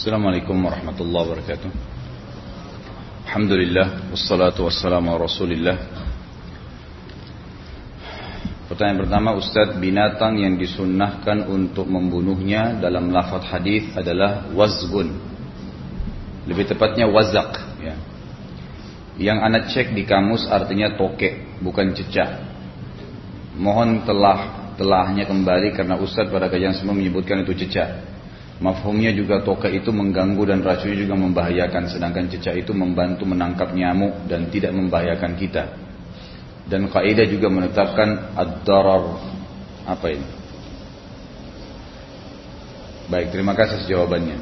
Assalamualaikum warahmatullahi wabarakatuh. Alhamdulillah wassalatu wassalamu ala Rasulillah. Pertanyaan pertama Ustadz binatang yang disunnahkan untuk membunuhnya dalam lafaz hadis adalah wazgun. Lebih tepatnya wazak ya. Yang anak cek di kamus artinya tokek, bukan cecah. Mohon telah telahnya kembali karena Ustadz pada kajian semua menyebutkan itu cecah. Mafhumnya juga tokek itu mengganggu dan racunnya juga membahayakan sedangkan cecah itu membantu menangkap nyamuk dan tidak membahayakan kita. Dan kaidah juga menetapkan ad-darar apa ini? Baik, terima kasih jawabannya.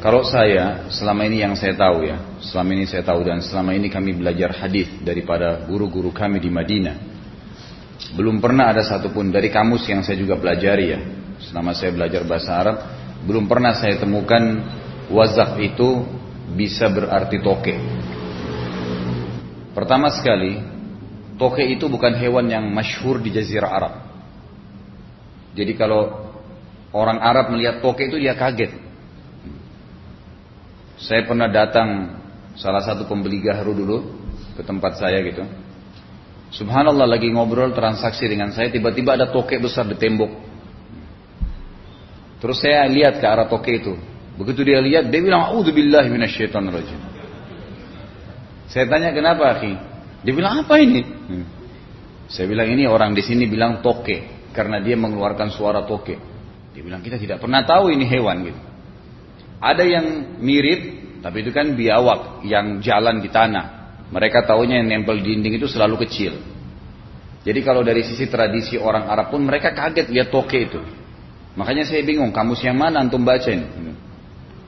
Kalau saya selama ini yang saya tahu ya, selama ini saya tahu dan selama ini kami belajar hadis daripada guru-guru kami di Madinah. Belum pernah ada satupun dari kamus yang saya juga pelajari ya, selama saya belajar bahasa Arab, belum pernah saya temukan wazak itu bisa berarti toke. Pertama sekali, toke itu bukan hewan yang masyhur di jazirah Arab. Jadi kalau orang Arab melihat toke itu dia kaget. Saya pernah datang salah satu pembeli gahru dulu ke tempat saya gitu. Subhanallah lagi ngobrol transaksi dengan saya tiba-tiba ada toke besar di tembok Terus saya lihat ke arah toke itu. Begitu dia lihat, dia bilang, "A'udzubillahi minasyaitonirrajim." Saya tanya, "Kenapa, akhi?" Dia bilang, "Apa ini?" Hmm. Saya bilang, "Ini orang di sini bilang toke karena dia mengeluarkan suara toke." Dia bilang, "Kita tidak pernah tahu ini hewan gitu." Ada yang mirip, tapi itu kan biawak yang jalan di tanah. Mereka tahunya yang nempel di dinding itu selalu kecil. Jadi kalau dari sisi tradisi orang Arab pun mereka kaget lihat toke itu. Makanya saya bingung, kamus yang mana antum baca ini?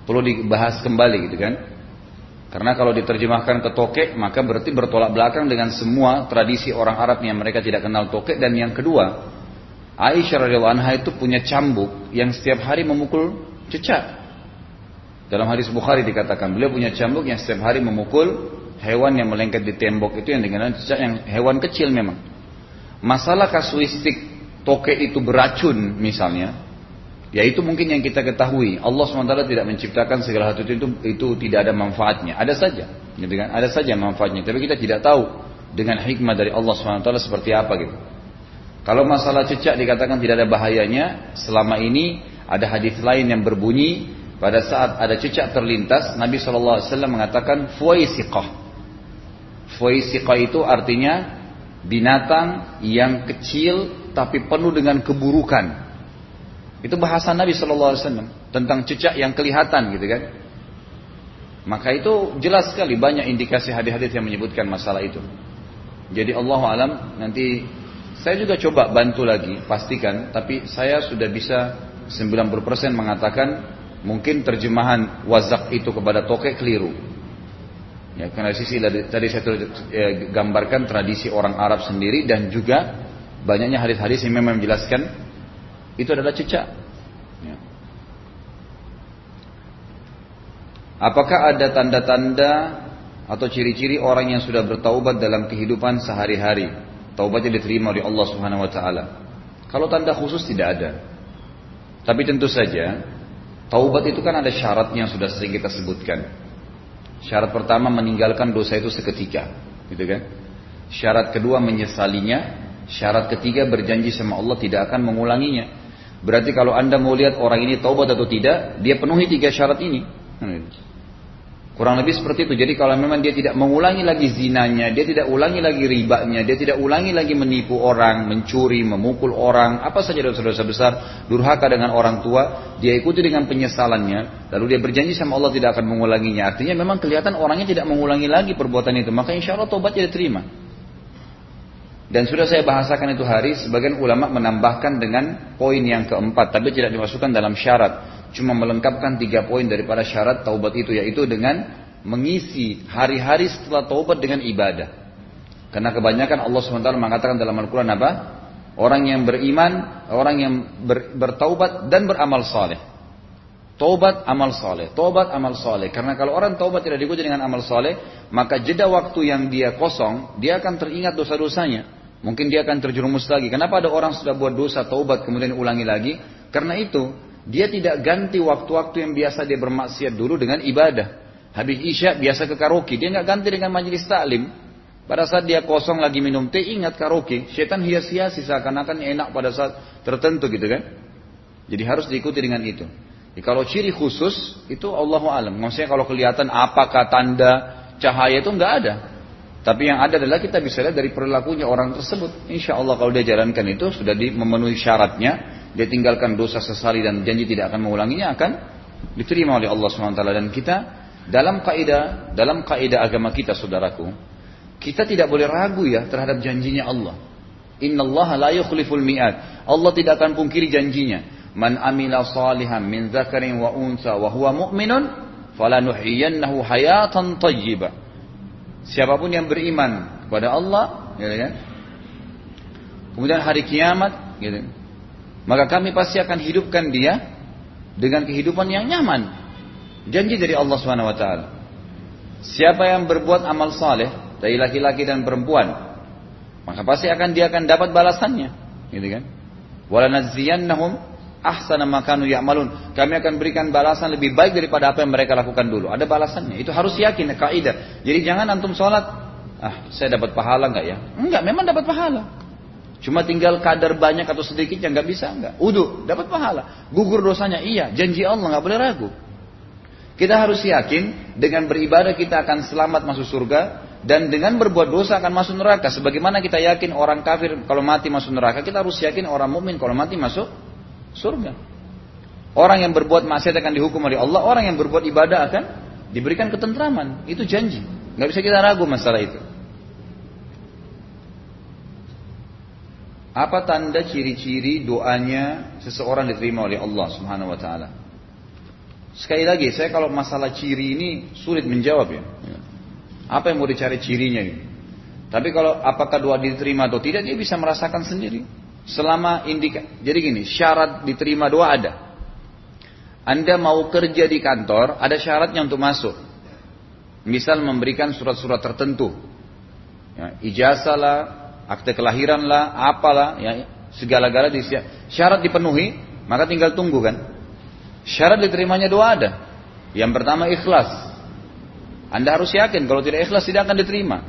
Perlu dibahas kembali gitu kan? Karena kalau diterjemahkan ke tokek, maka berarti bertolak belakang dengan semua tradisi orang Arab yang mereka tidak kenal tokek. Dan yang kedua, Aisyah radhiyallahu anha itu punya cambuk yang setiap hari memukul cecak. Dalam hadis Bukhari dikatakan beliau punya cambuk yang setiap hari memukul hewan yang melengket di tembok itu yang dengan cecak yang hewan kecil memang. Masalah kasuistik tokek itu beracun misalnya, Ya itu mungkin yang kita ketahui. Allah SWT tidak menciptakan segala hal itu, itu tidak ada manfaatnya. Ada saja, gitu kan? Ada saja manfaatnya. Tapi kita tidak tahu dengan hikmah dari Allah SWT seperti apa gitu. Kalau masalah cecak dikatakan tidak ada bahayanya, selama ini ada hadis lain yang berbunyi pada saat ada cecak terlintas, Nabi SAW mengatakan fuaisiqah. Fuaisiqah itu artinya binatang yang kecil tapi penuh dengan keburukan. Itu bahasa Nabi Shallallahu Alaihi Wasallam tentang cecak yang kelihatan gitu kan. Maka itu jelas sekali banyak indikasi hadis-hadis yang menyebutkan masalah itu. Jadi Allah alam nanti saya juga coba bantu lagi pastikan, tapi saya sudah bisa 90% mengatakan mungkin terjemahan wazak itu kepada tokek keliru. Ya, karena sisi tadi saya ya, gambarkan tradisi orang Arab sendiri dan juga banyaknya hadis-hadis yang memang menjelaskan itu adalah cecak. Ya. Apakah ada tanda-tanda atau ciri-ciri orang yang sudah bertaubat dalam kehidupan sehari-hari? Taubatnya diterima oleh Allah Subhanahu wa taala. Kalau tanda khusus tidak ada. Tapi tentu saja taubat itu kan ada syaratnya yang sudah sering kita sebutkan. Syarat pertama meninggalkan dosa itu seketika, gitu kan? Syarat kedua menyesalinya, syarat ketiga berjanji sama Allah tidak akan mengulanginya. Berarti kalau anda mau lihat orang ini taubat atau tidak, dia penuhi tiga syarat ini. Kurang lebih seperti itu. Jadi kalau memang dia tidak mengulangi lagi zinanya, dia tidak ulangi lagi ribanya, dia tidak ulangi lagi menipu orang, mencuri, memukul orang, apa saja dosa-dosa besar, durhaka dengan orang tua, dia ikuti dengan penyesalannya, lalu dia berjanji sama Allah tidak akan mengulanginya. Artinya memang kelihatan orangnya tidak mengulangi lagi perbuatan itu, maka insya Allah tobatnya diterima. Dan sudah saya bahasakan itu hari, sebagian ulama menambahkan dengan poin yang keempat, tapi tidak dimasukkan dalam syarat. Cuma melengkapkan tiga poin daripada syarat taubat itu, yaitu dengan mengisi hari-hari setelah taubat dengan ibadah. Karena kebanyakan Allah SWT mengatakan dalam Al-Quran apa? Orang yang beriman, orang yang ber, bertaubat dan beramal saleh. Taubat amal saleh, taubat amal saleh. Karena kalau orang taubat tidak diikuti dengan amal saleh, maka jeda waktu yang dia kosong, dia akan teringat dosa-dosanya. Mungkin dia akan terjerumus lagi. Kenapa ada orang sudah buat dosa, taubat, kemudian ulangi lagi? Karena itu, Dia tidak ganti waktu-waktu yang biasa dia bermaksiat dulu dengan ibadah. Habis isya biasa ke karaoke. Dia nggak ganti dengan majelis taklim. Pada saat dia kosong lagi minum teh, ingat karaoke. Setan hias-hiasi seakan-akan enak pada saat tertentu gitu kan. Jadi harus diikuti dengan itu. Jadi kalau ciri khusus itu Allah alam. Maksudnya kalau kelihatan apakah tanda cahaya itu nggak ada. Tapi yang ada adalah kita bisa lihat dari perilakunya orang tersebut. Insya Allah kalau dia jalankan itu sudah memenuhi syaratnya dia tinggalkan dosa sesali dan janji tidak akan mengulanginya akan diterima oleh Allah SWT dan kita dalam kaidah dalam kaidah agama kita saudaraku kita tidak boleh ragu ya terhadap janjinya Allah. Inna Allah la yukhliful mi'ad. Allah tidak akan pungkiri janjinya. Man amila salihan min zakarin wa unsa wa huwa mu'minun falanuhyiyannahu hayatan tayyibah Siapa pun yang beriman kepada Allah gitu kan? Kemudian hari kiamat gitu, maka kami pasti akan hidupkan dia dengan kehidupan yang nyaman. Janji dari Allah Subhanahu wa taala. Siapa yang berbuat amal saleh dari laki-laki dan perempuan, maka pasti akan dia akan dapat balasannya, gitu kan? Walanadziyannahum ahsana ma kanu ya'malun. Kami akan berikan balasan lebih baik daripada apa yang mereka lakukan dulu. Ada balasannya. Itu harus yakin kaidah. Jadi jangan antum sholat, ah saya dapat pahala enggak ya? Enggak, memang dapat pahala. Cuma tinggal kadar banyak atau sedikit yang nggak bisa nggak. Udu dapat pahala. Gugur dosanya iya. Janji Allah nggak boleh ragu. Kita harus yakin dengan beribadah kita akan selamat masuk surga dan dengan berbuat dosa akan masuk neraka. Sebagaimana kita yakin orang kafir kalau mati masuk neraka, kita harus yakin orang mukmin kalau mati masuk surga. Orang yang berbuat maksiat akan dihukum oleh Allah, orang yang berbuat ibadah akan diberikan ketentraman. Itu janji. Nggak bisa kita ragu masalah itu. Apa tanda ciri-ciri doanya seseorang diterima oleh Allah Subhanahu wa taala? Sekali lagi, saya kalau masalah ciri ini sulit menjawab ya. Apa yang mau dicari cirinya ini? Tapi kalau apakah doa diterima atau tidak, dia bisa merasakan sendiri. Selama indika, jadi gini, syarat diterima doa ada. Anda mau kerja di kantor, ada syaratnya untuk masuk. Misal memberikan surat-surat tertentu. Ya, ijazah lah, akte kelahiran lah, apalah, ya, segala-gala di syarat dipenuhi, maka tinggal tunggu kan. Syarat diterimanya doa ada. Yang pertama ikhlas. Anda harus yakin kalau tidak ikhlas tidak akan diterima.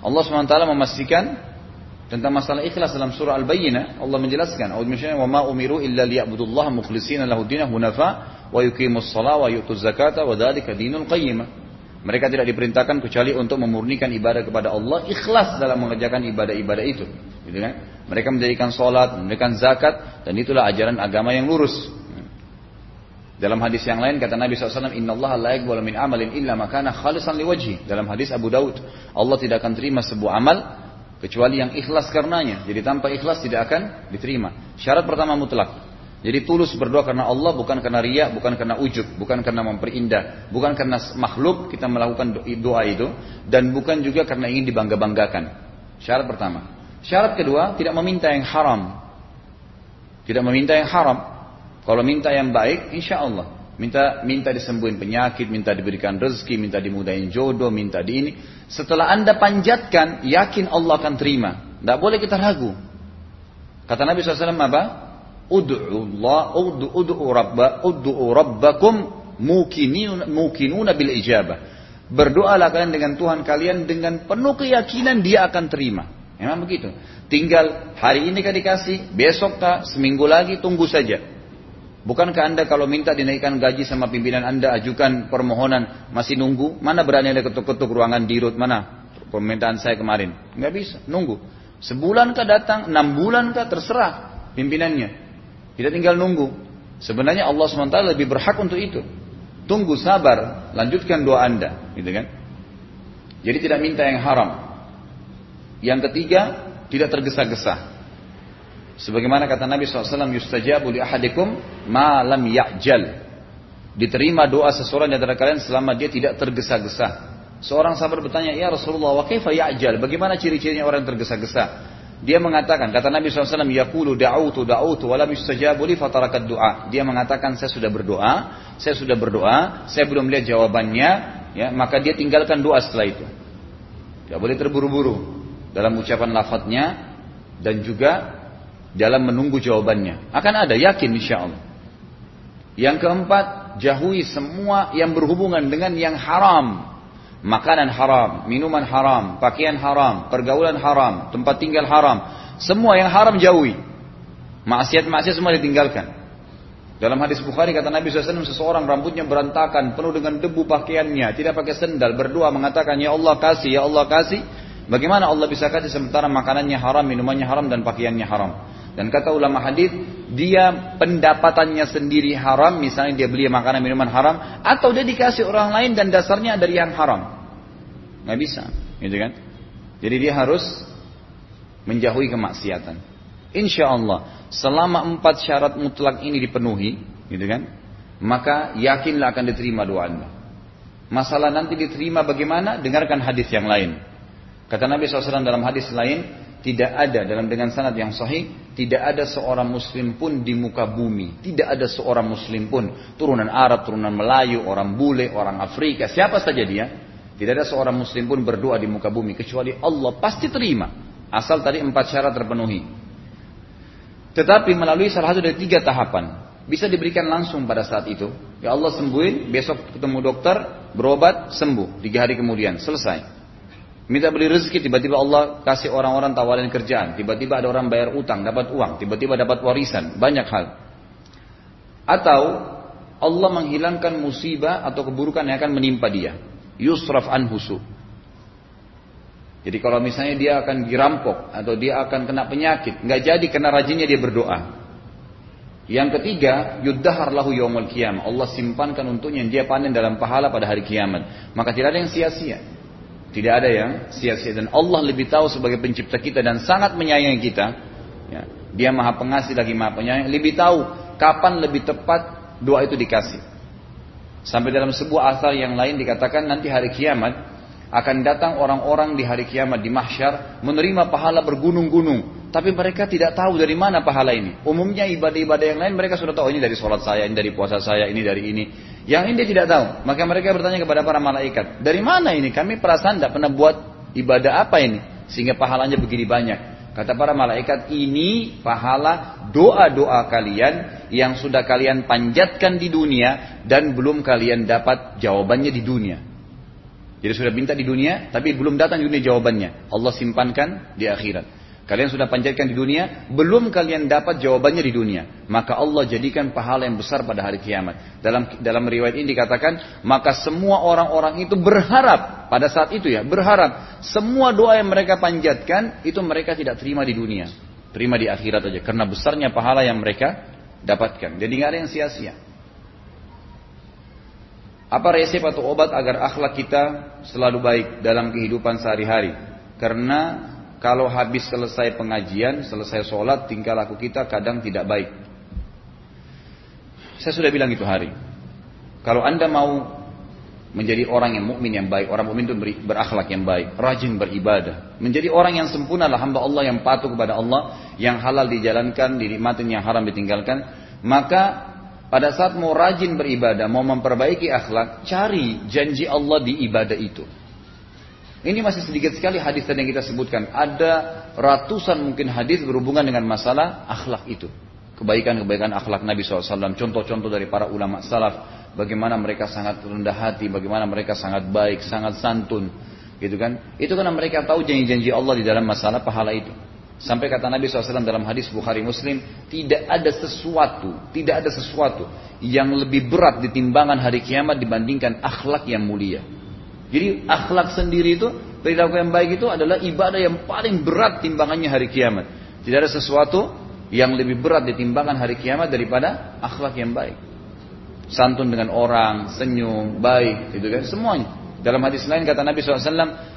Allah SWT memastikan tentang masalah ikhlas dalam surah Al-Bayyinah Allah menjelaskan wa ma umiru illa liya'budullaha mukhlishina lahu dinah hunafa wa yuqimus shalah wa yu'tuz zakata wa dzalika dinul qayyimah mereka tidak diperintahkan kecuali untuk memurnikan ibadah kepada Allah, ikhlas dalam mengerjakan ibadah-ibadah itu. Gitu kan? Mereka mendirikan sholat, mendirikan zakat, dan itulah ajaran agama yang lurus. Dalam hadis yang lain kata Nabi SAW, Inna Allah la yakbal min amalin illa makana khalisan liwajhi. Dalam hadis Abu Daud, Allah tidak akan terima sebuah amal kecuali yang ikhlas karenanya. Jadi tanpa ikhlas tidak akan diterima. Syarat pertama mutlak. Jadi tulus berdoa karena Allah bukan karena riak, bukan karena ujub, bukan karena memperindah, bukan karena makhluk kita melakukan doa itu dan bukan juga karena ingin dibangga-banggakan. Syarat pertama. Syarat kedua, tidak meminta yang haram. Tidak meminta yang haram. Kalau minta yang baik, insya Allah. Minta minta disembuhin penyakit, minta diberikan rezeki, minta dimudahin jodoh, minta di ini. Setelah anda panjatkan, yakin Allah akan terima. Tidak boleh kita ragu. Kata Nabi SAW apa? ud'u Allah ud'u ud'u rabba ud'u rabbakum mukinun mukinuna bil ijabah. Berdoalah kalian dengan Tuhan kalian dengan penuh keyakinan dia akan terima. Memang begitu. Tinggal hari ini kan dikasih, besok kah, seminggu lagi tunggu saja. Bukankah anda kalau minta dinaikkan gaji sama pimpinan anda ajukan permohonan masih nunggu? Mana berani anda ketuk-ketuk ruangan dirut mana permintaan saya kemarin? Nggak bisa, nunggu. Sebulan kah datang, enam bulan kah terserah pimpinannya. Kita tinggal nunggu. Sebenarnya Allah SWT lebih berhak untuk itu. Tunggu sabar, lanjutkan doa anda, gitu kan? Jadi tidak minta yang haram. Yang ketiga, tidak tergesa-gesa. Sebagaimana kata Nabi SAW, yustajabu li ahadikum ma lam ya'jal. Diterima doa seseorang antara kalian selama dia tidak tergesa-gesa. Seorang sahabat bertanya, Ya Rasulullah, wa kaifa ya'jal? Bagaimana ciri-cirinya orang tergesa-gesa? Dia mengatakan, kata Nabi SAW, Yaqulu da'utu da'utu walam yustajabu li fatarakat doa. Dia mengatakan, saya sudah berdoa, saya sudah berdoa, saya belum lihat jawabannya, ya maka dia tinggalkan doa setelah itu. Tidak boleh terburu-buru dalam ucapan lafadznya dan juga dalam menunggu jawabannya. Akan ada, yakin insya Allah. Yang keempat, jauhi semua yang berhubungan dengan yang haram. Makanan haram, minuman haram, pakaian haram, pergaulan haram, tempat tinggal haram. Semua yang haram jauhi. Maksiat-maksiat semua ditinggalkan. Dalam hadis Bukhari kata Nabi SAW seseorang rambutnya berantakan penuh dengan debu pakaiannya tidak pakai sendal berdoa mengatakan ya Allah kasih ya Allah kasih bagaimana Allah bisa kasih sementara makanannya haram minumannya haram dan pakaiannya haram dan kata ulama hadis dia pendapatannya sendiri haram misalnya dia beli makanan minuman haram atau dia dikasih orang lain dan dasarnya dari yang haram nggak bisa gitu kan jadi dia harus menjauhi kemaksiatan insya Allah selama empat syarat mutlak ini dipenuhi, gitu kan? Maka yakinlah akan diterima doa Anda. Masalah nanti diterima bagaimana? Dengarkan hadis yang lain. Kata Nabi SAW dalam hadis lain, tidak ada dalam dengan sanad yang sahih, tidak ada seorang muslim pun di muka bumi, tidak ada seorang muslim pun turunan Arab, turunan Melayu, orang bule, orang Afrika, siapa saja dia, tidak ada seorang muslim pun berdoa di muka bumi kecuali Allah pasti terima. Asal tadi empat syarat terpenuhi. Tetapi melalui salah satu dari tiga tahapan. Bisa diberikan langsung pada saat itu. Ya Allah sembuhin, besok ketemu dokter, berobat, sembuh. Tiga hari kemudian, selesai. Minta beli rezeki, tiba-tiba Allah kasih orang-orang tawarin kerjaan. Tiba-tiba ada orang bayar utang, dapat uang. Tiba-tiba dapat warisan. Banyak hal. Atau Allah menghilangkan musibah atau keburukan yang akan menimpa dia. Yusraf anhusu. Jadi kalau misalnya dia akan dirampok atau dia akan kena penyakit, nggak jadi kena rajinnya dia berdoa. Yang ketiga, yuddahar lahu qiyamah. Allah simpankan untuknya yang dia panen dalam pahala pada hari kiamat. Maka tidak ada yang sia-sia. Tidak ada yang sia-sia dan Allah lebih tahu sebagai pencipta kita dan sangat menyayangi kita. Ya. Dia maha pengasih lagi maha penyayang. Lebih tahu kapan lebih tepat doa itu dikasih. Sampai dalam sebuah asal yang lain dikatakan nanti hari kiamat akan datang orang-orang di hari kiamat di mahsyar menerima pahala bergunung-gunung tapi mereka tidak tahu dari mana pahala ini umumnya ibadah-ibadah yang lain mereka sudah tahu ini dari sholat saya ini dari puasa saya ini dari ini yang ini dia tidak tahu. Maka mereka bertanya kepada para malaikat dari mana ini? Kami perasaan tidak pernah buat ibadah apa ini? Sehingga pahalanya begini banyak. Kata para malaikat ini pahala doa-doa kalian yang sudah kalian panjatkan di dunia dan belum kalian dapat jawabannya di dunia. Jadi sudah minta di dunia, tapi belum datang di dunia jawabannya. Allah simpankan di akhirat. Kalian sudah panjatkan di dunia, belum kalian dapat jawabannya di dunia. Maka Allah jadikan pahala yang besar pada hari kiamat. Dalam dalam riwayat ini dikatakan, maka semua orang-orang itu berharap pada saat itu ya, berharap semua doa yang mereka panjatkan itu mereka tidak terima di dunia, terima di akhirat aja. Karena besarnya pahala yang mereka dapatkan. Jadi nggak ada yang sia-sia. Apa resep atau obat agar akhlak kita selalu baik dalam kehidupan sehari-hari? Karena kalau habis selesai pengajian, selesai sholat, tingkah laku kita kadang tidak baik. Saya sudah bilang itu hari. Kalau anda mau menjadi orang yang mukmin yang baik, orang mukmin itu berakhlak yang baik, rajin beribadah, menjadi orang yang sempurna lah hamba Allah yang patuh kepada Allah, yang halal dijalankan, dinikmatin, yang haram ditinggalkan, maka pada saat mau rajin beribadah, mau memperbaiki akhlak, cari janji Allah di ibadah itu. Ini masih sedikit sekali hadis yang kita sebutkan. Ada ratusan mungkin hadis berhubungan dengan masalah akhlak itu. Kebaikan-kebaikan akhlak Nabi SAW. Contoh-contoh dari para ulama salaf. Bagaimana mereka sangat rendah hati. Bagaimana mereka sangat baik, sangat santun. Gitu kan? Itu karena mereka tahu janji-janji Allah di dalam masalah pahala itu. Sampai kata Nabi SAW dalam hadis Bukhari Muslim, tidak ada sesuatu, tidak ada sesuatu yang lebih berat di timbangan hari kiamat dibandingkan akhlak yang mulia. Jadi akhlak sendiri itu, perilaku yang baik itu adalah ibadah yang paling berat timbangannya hari kiamat. Tidak ada sesuatu yang lebih berat di timbangan hari kiamat daripada akhlak yang baik. Santun dengan orang, senyum, baik, itu kan semuanya. Dalam hadis lain kata Nabi SAW,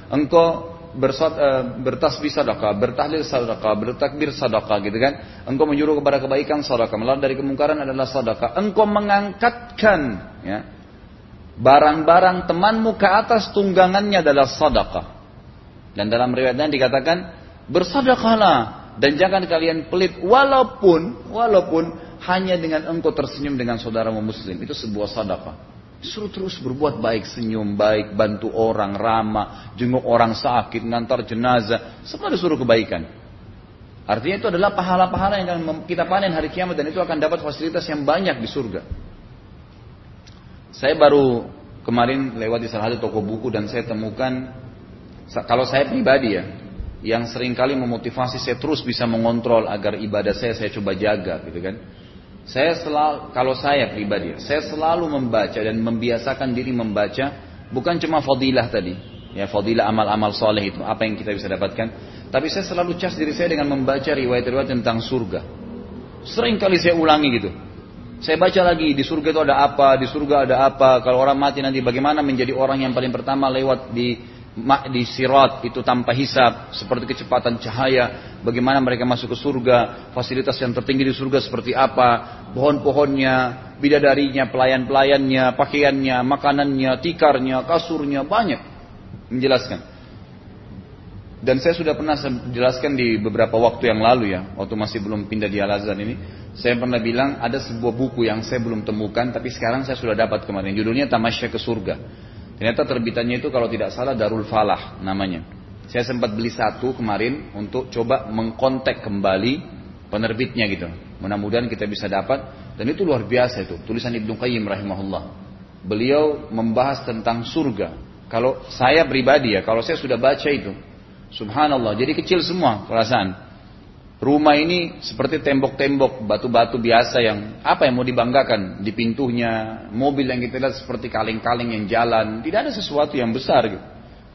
engkau bersod, uh, bertasbih sadaqah, bertahlil sadaqah, bertakbir sadaqah gitu kan. Engkau menyuruh kepada kebaikan sadaqah, melarang dari kemungkaran adalah sadaqah. Engkau mengangkatkan ya, barang-barang temanmu ke atas tunggangannya adalah sadaqah. Dan dalam riwayat lain dikatakan bersadaqahlah dan jangan kalian pelit walaupun walaupun hanya dengan engkau tersenyum dengan saudaramu muslim itu sebuah sadaqah. Suruh terus berbuat baik, senyum baik, bantu orang, ramah, jenguk orang sakit, ngantar jenazah. Semua disuruh kebaikan. Artinya itu adalah pahala-pahala yang kita panen hari kiamat dan itu akan dapat fasilitas yang banyak di surga. Saya baru kemarin lewat di salah satu toko buku dan saya temukan kalau saya pribadi ya, yang sering kali memotivasi saya terus bisa mengontrol agar ibadah saya saya coba jaga gitu kan. Saya selalu kalau saya pribadi, saya selalu membaca dan membiasakan diri membaca bukan cuma fadilah tadi, ya fadilah amal-amal soleh itu apa yang kita bisa dapatkan, tapi saya selalu cas diri saya dengan membaca riwayat-riwayat tentang surga. Sering kali saya ulangi gitu. Saya baca lagi di surga itu ada apa, di surga ada apa. Kalau orang mati nanti bagaimana menjadi orang yang paling pertama lewat di di sirat itu tanpa hisap seperti kecepatan cahaya bagaimana mereka masuk ke surga fasilitas yang tertinggi di surga seperti apa pohon-pohonnya bidadarinya pelayan-pelayannya pakaiannya makanannya tikarnya kasurnya banyak menjelaskan dan saya sudah pernah jelaskan di beberapa waktu yang lalu ya waktu masih belum pindah di Al Azhar ini saya pernah bilang ada sebuah buku yang saya belum temukan tapi sekarang saya sudah dapat kemarin judulnya Tamasya ke Surga Ternyata terbitannya itu kalau tidak salah Darul Falah namanya. Saya sempat beli satu kemarin untuk coba mengkontak kembali penerbitnya gitu. Mudah-mudahan kita bisa dapat. Dan itu luar biasa itu. Tulisan Ibnu Qayyim rahimahullah. Beliau membahas tentang surga. Kalau saya pribadi ya, kalau saya sudah baca itu. Subhanallah, jadi kecil semua perasaan. Rumah ini seperti tembok-tembok batu-batu biasa yang apa yang mau dibanggakan di pintunya, mobil yang kita lihat seperti kaleng-kaleng yang jalan, tidak ada sesuatu yang besar gitu.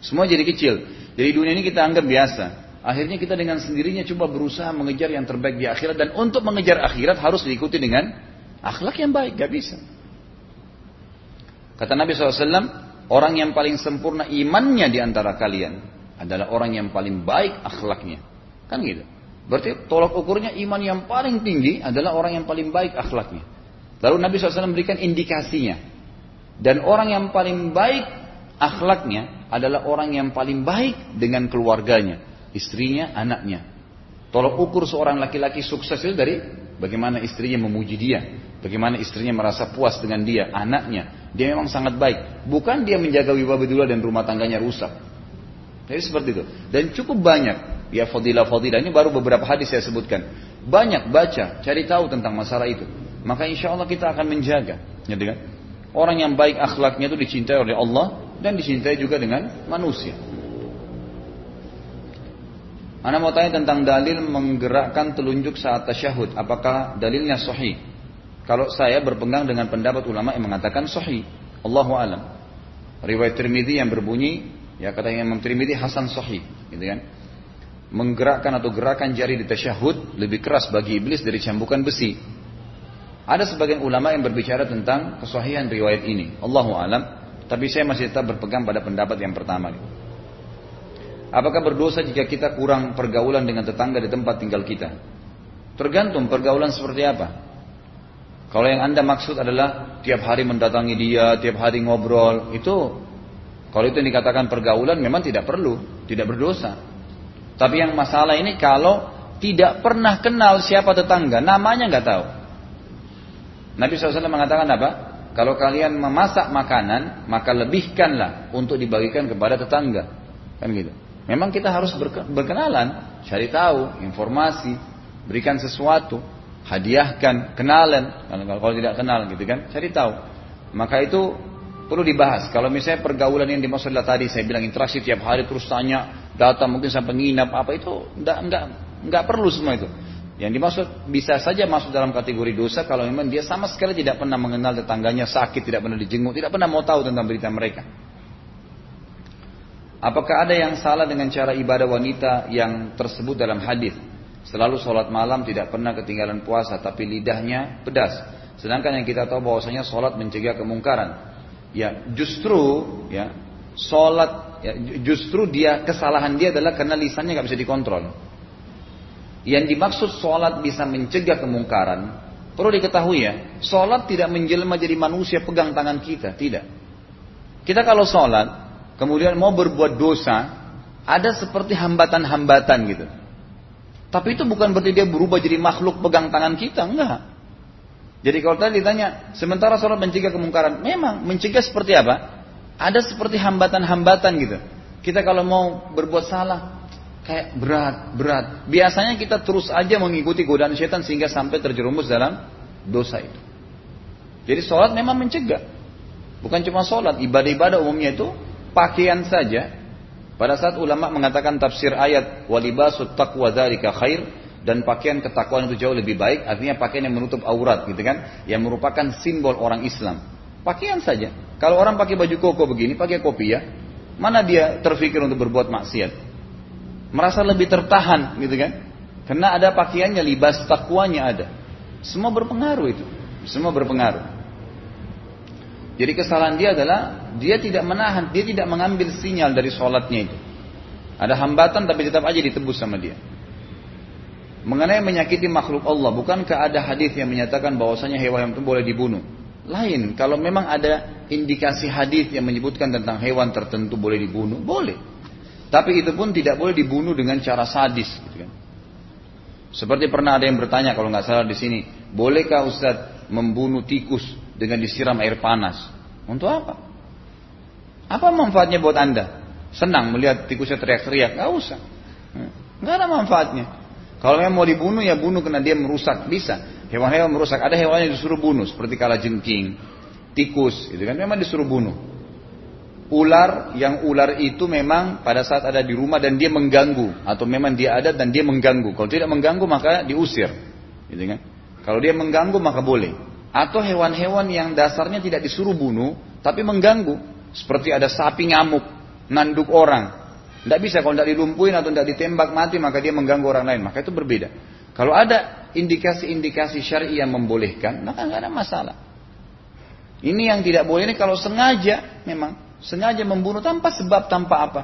Semua jadi kecil. Jadi dunia ini kita anggap biasa. Akhirnya kita dengan sendirinya coba berusaha mengejar yang terbaik di akhirat dan untuk mengejar akhirat harus diikuti dengan akhlak yang baik, gak bisa. Kata Nabi SAW, orang yang paling sempurna imannya di antara kalian adalah orang yang paling baik akhlaknya. Kan gitu. Berarti tolak ukurnya iman yang paling tinggi adalah orang yang paling baik akhlaknya. Lalu Nabi SAW memberikan indikasinya. Dan orang yang paling baik akhlaknya adalah orang yang paling baik dengan keluarganya. Istrinya, anaknya. Tolak ukur seorang laki-laki sukses itu dari bagaimana istrinya memuji dia. Bagaimana istrinya merasa puas dengan dia, anaknya. Dia memang sangat baik. Bukan dia menjaga wibawa dan rumah tangganya rusak. Jadi seperti itu. Dan cukup banyak ya fadilah-fadilah ini baru beberapa hadis saya sebutkan. Banyak baca, cari tahu tentang masalah itu. Maka insya Allah kita akan menjaga. Gitu kan? Orang yang baik akhlaknya itu dicintai oleh Allah dan dicintai juga dengan manusia. Anda mau tanya tentang dalil menggerakkan telunjuk saat tasyahud. Apakah dalilnya sahih? Kalau saya berpegang dengan pendapat ulama yang mengatakan sahih. Allahu alam. Riwayat Tirmidzi yang berbunyi ya kata Imam Tirmidzi hasan sahih, gitu kan? menggerakkan atau gerakan jari di tasyahud lebih keras bagi iblis dari cambukan besi. Ada sebagian ulama yang berbicara tentang kesahihan riwayat ini. Allahu alam, tapi saya masih tetap berpegang pada pendapat yang pertama. Apakah berdosa jika kita kurang pergaulan dengan tetangga di tempat tinggal kita? Tergantung pergaulan seperti apa. Kalau yang anda maksud adalah tiap hari mendatangi dia, tiap hari ngobrol, itu kalau itu yang dikatakan pergaulan memang tidak perlu, tidak berdosa. Tapi yang masalah ini kalau tidak pernah kenal siapa tetangga, namanya nggak tahu. Nabi SAW mengatakan apa? Kalau kalian memasak makanan, maka lebihkanlah untuk dibagikan kepada tetangga. Kan gitu. Memang kita harus berkenalan, cari tahu, informasi, berikan sesuatu, hadiahkan, kenalan. Kalau tidak kenal gitu kan, cari tahu. Maka itu perlu dibahas. Kalau misalnya pergaulan yang dimaksud tadi, saya bilang interaksi tiap hari terus tanya, datang mungkin sampai nginap apa itu enggak enggak enggak perlu semua itu. Yang dimaksud bisa saja masuk dalam kategori dosa kalau memang dia sama sekali tidak pernah mengenal tetangganya sakit, tidak pernah dijenguk, tidak pernah mau tahu tentang berita mereka. Apakah ada yang salah dengan cara ibadah wanita yang tersebut dalam hadis? Selalu sholat malam tidak pernah ketinggalan puasa tapi lidahnya pedas. Sedangkan yang kita tahu bahwasanya sholat mencegah kemungkaran. Ya justru ya sholat ya, justru dia kesalahan dia adalah karena lisannya nggak bisa dikontrol. Yang dimaksud sholat bisa mencegah kemungkaran, perlu diketahui ya, sholat tidak menjelma jadi manusia pegang tangan kita, tidak. Kita kalau sholat, kemudian mau berbuat dosa, ada seperti hambatan-hambatan gitu. Tapi itu bukan berarti dia berubah jadi makhluk pegang tangan kita, enggak. Jadi kalau tadi ditanya, sementara sholat mencegah kemungkaran, memang mencegah seperti apa? Ada seperti hambatan-hambatan gitu. Kita kalau mau berbuat salah, kayak berat, berat. Biasanya kita terus aja mengikuti godaan setan sehingga sampai terjerumus dalam dosa itu. Jadi sholat memang mencegah. Bukan cuma sholat, ibadah-ibadah umumnya itu pakaian saja. Pada saat ulama mengatakan tafsir ayat walibasut taqwa dzalika khair dan pakaian ketakwaan itu jauh lebih baik, artinya pakaian yang menutup aurat gitu kan, yang merupakan simbol orang Islam. Pakaian saja. Kalau orang pakai baju koko begini, pakai ya, mana dia terfikir untuk berbuat maksiat? Merasa lebih tertahan gitu kan? Karena ada pakaiannya, libas takwanya ada. Semua berpengaruh itu. Semua berpengaruh. Jadi kesalahan dia adalah dia tidak menahan, dia tidak mengambil sinyal dari sholatnya itu. Ada hambatan tapi tetap aja ditebus sama dia. Mengenai menyakiti makhluk Allah, bukankah ada hadis yang menyatakan bahwasanya hewan itu boleh dibunuh? Lain, kalau memang ada indikasi hadis yang menyebutkan tentang hewan tertentu boleh dibunuh, boleh. Tapi itu pun tidak boleh dibunuh dengan cara sadis, gitu kan. Seperti pernah ada yang bertanya kalau nggak salah di sini, bolehkah Ustadz membunuh tikus dengan disiram air panas. Untuk apa? Apa manfaatnya buat anda? Senang melihat tikusnya teriak-teriak? Gak usah. Gak ada manfaatnya. Kalau memang mau dibunuh ya bunuh karena dia merusak. Bisa. Hewan-hewan merusak. Ada hewan yang disuruh bunuh. Seperti kala jengking, tikus. Itu kan memang disuruh bunuh. Ular yang ular itu memang pada saat ada di rumah dan dia mengganggu atau memang dia ada dan dia mengganggu. Kalau tidak mengganggu maka diusir, gitu kan? Kalau dia mengganggu maka boleh atau hewan-hewan yang dasarnya tidak disuruh bunuh tapi mengganggu seperti ada sapi ngamuk nanduk orang tidak bisa kalau tidak dilumpuhin atau tidak ditembak mati maka dia mengganggu orang lain. Maka itu berbeda. Kalau ada indikasi-indikasi syari yang membolehkan maka nggak ada masalah. Ini yang tidak boleh ini kalau sengaja memang sengaja membunuh tanpa sebab tanpa apa.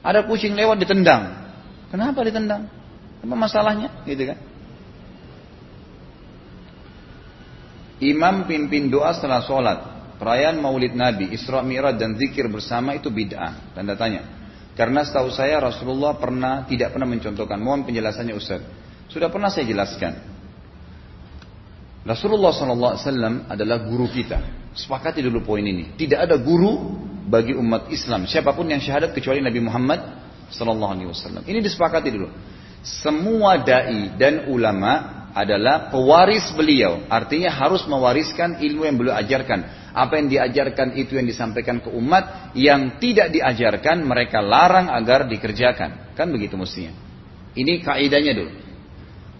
Ada kucing lewat ditendang. Kenapa ditendang? Apa masalahnya? Gitu kan? Imam pimpin doa setelah sholat. Perayaan maulid Nabi, Isra Mi'raj dan zikir bersama itu bid'ah. Tanda tanya. Karena setahu saya Rasulullah pernah tidak pernah mencontohkan. Mohon penjelasannya Ustaz. Sudah pernah saya jelaskan. Rasulullah SAW adalah guru kita. Sepakati dulu poin ini. Tidak ada guru bagi umat Islam. Siapa pun yang syahadat kecuali Nabi Muhammad SAW. Ini disepakati dulu. Semua dai dan ulama adalah pewaris beliau. Artinya harus mewariskan ilmu yang beliau ajarkan. Apa yang diajarkan itu yang disampaikan ke umat. Yang tidak diajarkan mereka larang agar dikerjakan. Kan begitu mestinya. Ini kaidahnya dulu.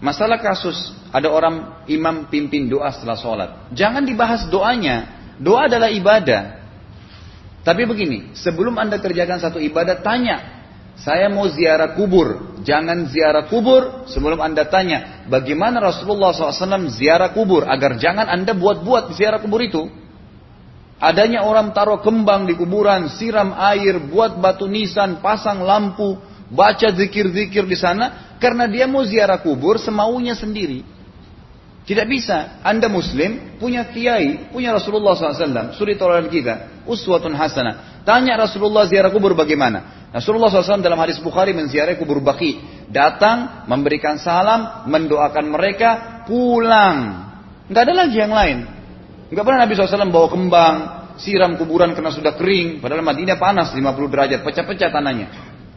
Masalah kasus ada orang imam pimpin doa setelah sholat. Jangan dibahas doanya. Doa adalah ibadah. Tapi begini, sebelum anda kerjakan satu ibadah, tanya saya mau ziarah kubur. Jangan ziarah kubur sebelum anda tanya. Bagaimana Rasulullah SAW ziarah kubur. Agar jangan anda buat-buat ziarah kubur itu. Adanya orang taruh kembang di kuburan, siram air, buat batu nisan, pasang lampu, baca zikir-zikir di sana. Karena dia mau ziarah kubur semaunya sendiri. Tidak bisa. Anda muslim, punya kiai, punya Rasulullah SAW. Suri tolaran kita. Uswatun hasanah. Tanya Rasulullah ziarah kubur bagaimana. Rasulullah SAW dalam hadis Bukhari menziarahi kubur Baki. Datang, memberikan salam, mendoakan mereka, pulang. Nggak ada lagi yang lain. Nggak pernah Nabi SAW bawa kembang, siram kuburan karena sudah kering. Padahal Madinah panas 50 derajat, pecah-pecah tanahnya.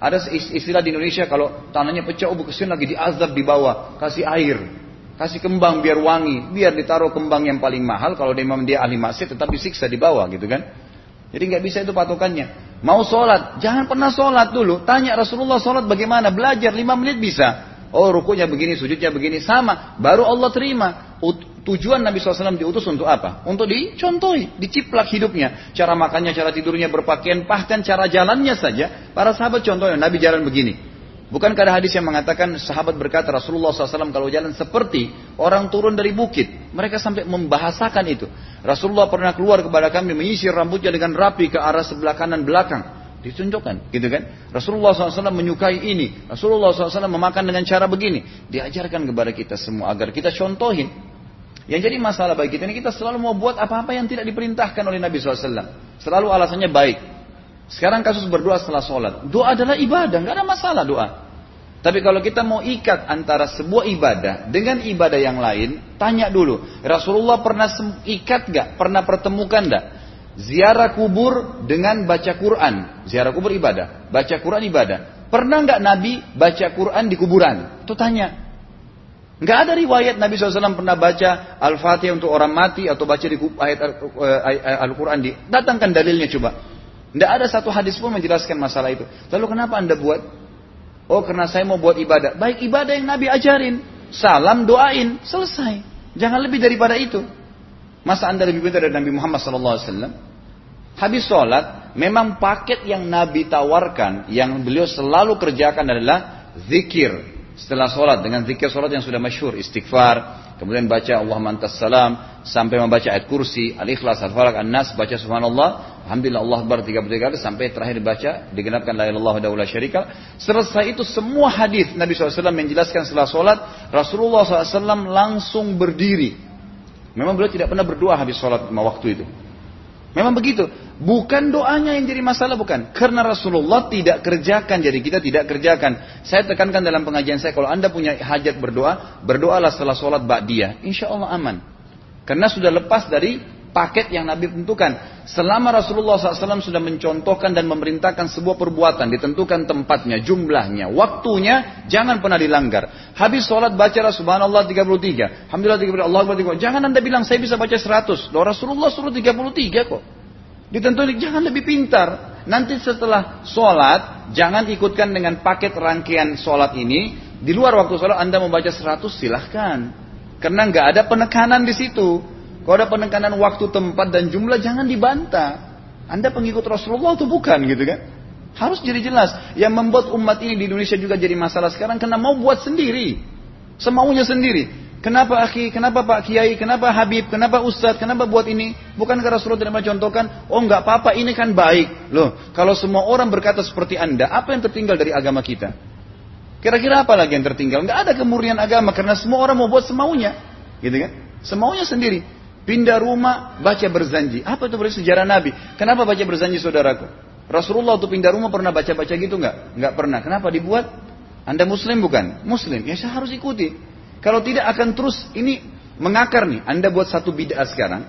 Ada istilah di Indonesia kalau tanahnya pecah, oh kesin lagi diazab di bawah, kasih air, kasih kembang biar wangi, biar ditaruh kembang yang paling mahal. Kalau dia memang dia ahli maksiat, tetap disiksa di bawah gitu kan. Jadi nggak bisa itu patokannya. Mau sholat, jangan pernah sholat dulu. Tanya Rasulullah sholat bagaimana, belajar lima menit bisa. Oh rukunya begini, sujudnya begini, sama. Baru Allah terima. Tujuan Nabi SAW diutus untuk apa? Untuk dicontohi, diciplak hidupnya. Cara makannya, cara tidurnya, berpakaian, bahkan cara jalannya saja. Para sahabat contohnya, Nabi jalan begini. Bukan ada hadis yang mengatakan sahabat berkata Rasulullah SAW kalau jalan seperti orang turun dari bukit. Mereka sampai membahasakan itu. Rasulullah pernah keluar kepada kami menyisir rambutnya dengan rapi ke arah sebelah kanan belakang. Ditunjukkan, gitu kan? Rasulullah SAW menyukai ini. Rasulullah SAW memakan dengan cara begini. Diajarkan kepada kita semua agar kita contohin. Yang jadi masalah bagi kita ini kita selalu mau buat apa-apa yang tidak diperintahkan oleh Nabi SAW. Selalu alasannya baik. Sekarang kasus berdoa setelah sholat. Doa adalah ibadah, nggak ada masalah doa. Tapi kalau kita mau ikat antara sebuah ibadah dengan ibadah yang lain, tanya dulu. Rasulullah pernah ikat gak? Pernah pertemukan gak? Ziarah kubur dengan baca Quran. Ziarah kubur ibadah. Baca Quran ibadah. Pernah nggak Nabi baca Quran di kuburan? Itu tanya. Nggak ada riwayat Nabi SAW pernah baca Al-Fatihah untuk orang mati atau baca di ayat Al-Quran di datangkan dalilnya coba. Nggak ada satu hadis pun menjelaskan masalah itu. Lalu kenapa anda buat? Oh karena saya mau buat ibadah. Baik ibadah yang Nabi ajarin. Salam doain selesai. Jangan lebih daripada itu. Masa anda lebih pintar dari Nabi Muhammad SAW? Habis sholat, memang paket yang Nabi tawarkan, yang beliau selalu kerjakan adalah zikir setelah sholat dengan zikir sholat yang sudah masyhur istighfar kemudian baca Allah mantas salam sampai membaca ayat kursi al-ikhlas al-falak an-nas baca subhanallah alhamdulillah Allah akbar 33 kali sampai terakhir baca digenapkan la ilaha illallah syarika. Selesai itu semua hadis Nabi SAW menjelaskan setelah sholat Rasulullah SAW langsung berdiri. Memang beliau tidak pernah berdoa habis sholat waktu itu Memang begitu. Bukan doanya yang jadi masalah, bukan. Karena Rasulullah tidak kerjakan, jadi kita tidak kerjakan. Saya tekankan dalam pengajian saya, kalau anda punya hajat berdoa, berdoalah setelah sholat ba'diyah. Insya Allah aman. Karena sudah lepas dari paket yang Nabi tentukan. Selama Rasulullah SAW sudah mencontohkan dan memerintahkan sebuah perbuatan, ditentukan tempatnya, jumlahnya, waktunya, jangan pernah dilanggar. Habis sholat bacalah subhanallah 33. Alhamdulillah 33, Allah 33. Jangan anda bilang saya bisa baca 100. Loh Rasulullah suruh 33 kok. Ditentukan jangan lebih pintar. Nanti setelah sholat, jangan ikutkan dengan paket rangkaian sholat ini. Di luar waktu sholat anda membaca 100 silahkan. Karena nggak ada penekanan di situ. Kalau ada penekanan waktu, tempat, dan jumlah, jangan dibantah. Anda pengikut Rasulullah itu bukan gitu kan? Harus jadi jelas. Yang membuat umat ini di Indonesia juga jadi masalah sekarang karena mau buat sendiri. Semaunya sendiri. Kenapa akhi, kenapa Pak Kiai, kenapa Habib, kenapa Ustadz, kenapa buat ini? Bukan karena Rasulullah tidak mencontohkan, oh enggak apa-apa, ini kan baik. Loh, kalau semua orang berkata seperti Anda, apa yang tertinggal dari agama kita? Kira-kira apa lagi yang tertinggal? Enggak ada kemurnian agama karena semua orang mau buat semaunya. Gitu kan? Semaunya sendiri. Pindah rumah, baca berzanji. Apa itu berarti sejarah Nabi? Kenapa baca berzanji saudaraku? Rasulullah waktu pindah rumah pernah baca-baca gitu nggak? Nggak pernah. Kenapa dibuat? Anda muslim bukan? Muslim. Ya saya harus ikuti. Kalau tidak akan terus ini mengakar nih. Anda buat satu bid'ah sekarang.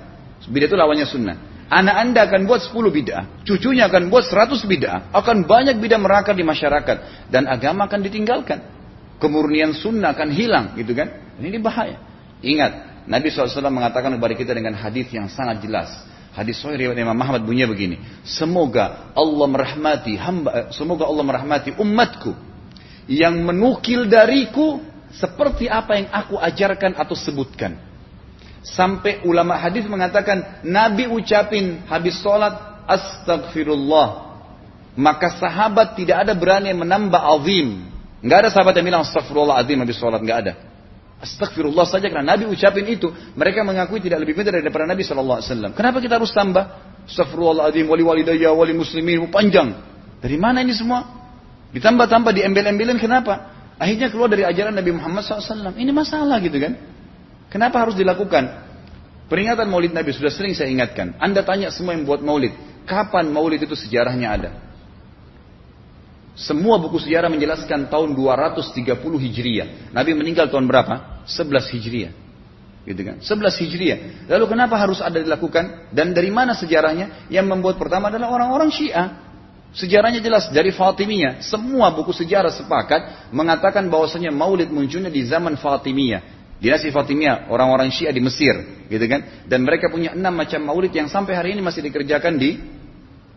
Bid'ah itu lawannya sunnah. Anak anda akan buat 10 bid'ah. Cucunya akan buat 100 bid'ah. Akan banyak bid'ah merakar di masyarakat. Dan agama akan ditinggalkan. Kemurnian sunnah akan hilang gitu kan. Ini bahaya. Ingat, Nabi SAW mengatakan kepada kita dengan hadis yang sangat jelas. Hadis Sahih riwayat Imam Muhammad bunyinya begini. Semoga Allah merahmati hamba, semoga Allah merahmati umatku yang menukil dariku seperti apa yang aku ajarkan atau sebutkan. Sampai ulama hadis mengatakan Nabi ucapin habis sholat astagfirullah. Maka sahabat tidak ada berani menambah azim. Nggak ada sahabat yang bilang astagfirullah azim habis sholat. Nggak ada. Astagfirullah saja karena Nabi ucapin itu. Mereka mengakui tidak lebih pintar daripada Nabi SAW. Kenapa kita harus tambah? Astagfirullahaladzim, wali walidayah, wali muslimin, panjang. Dari mana ini semua? Ditambah-tambah di embel-embelin kenapa? Akhirnya keluar dari ajaran Nabi Muhammad SAW. Ini masalah gitu kan? Kenapa harus dilakukan? Peringatan maulid Nabi sudah sering saya ingatkan. Anda tanya semua yang buat maulid. Kapan maulid itu sejarahnya ada? Semua buku sejarah menjelaskan tahun 230 Hijriah. Nabi meninggal tahun berapa? 11 Hijriah. Gitu kan? 11 Hijriah. Lalu kenapa harus ada dilakukan? Dan dari mana sejarahnya? Yang membuat pertama adalah orang-orang Syiah. Sejarahnya jelas dari Fatimiyah. Semua buku sejarah sepakat mengatakan bahwasanya Maulid munculnya di zaman Fatimiyah. Dinasti Fatimiyah, orang-orang Syiah di Mesir, gitu kan? Dan mereka punya enam macam Maulid yang sampai hari ini masih dikerjakan di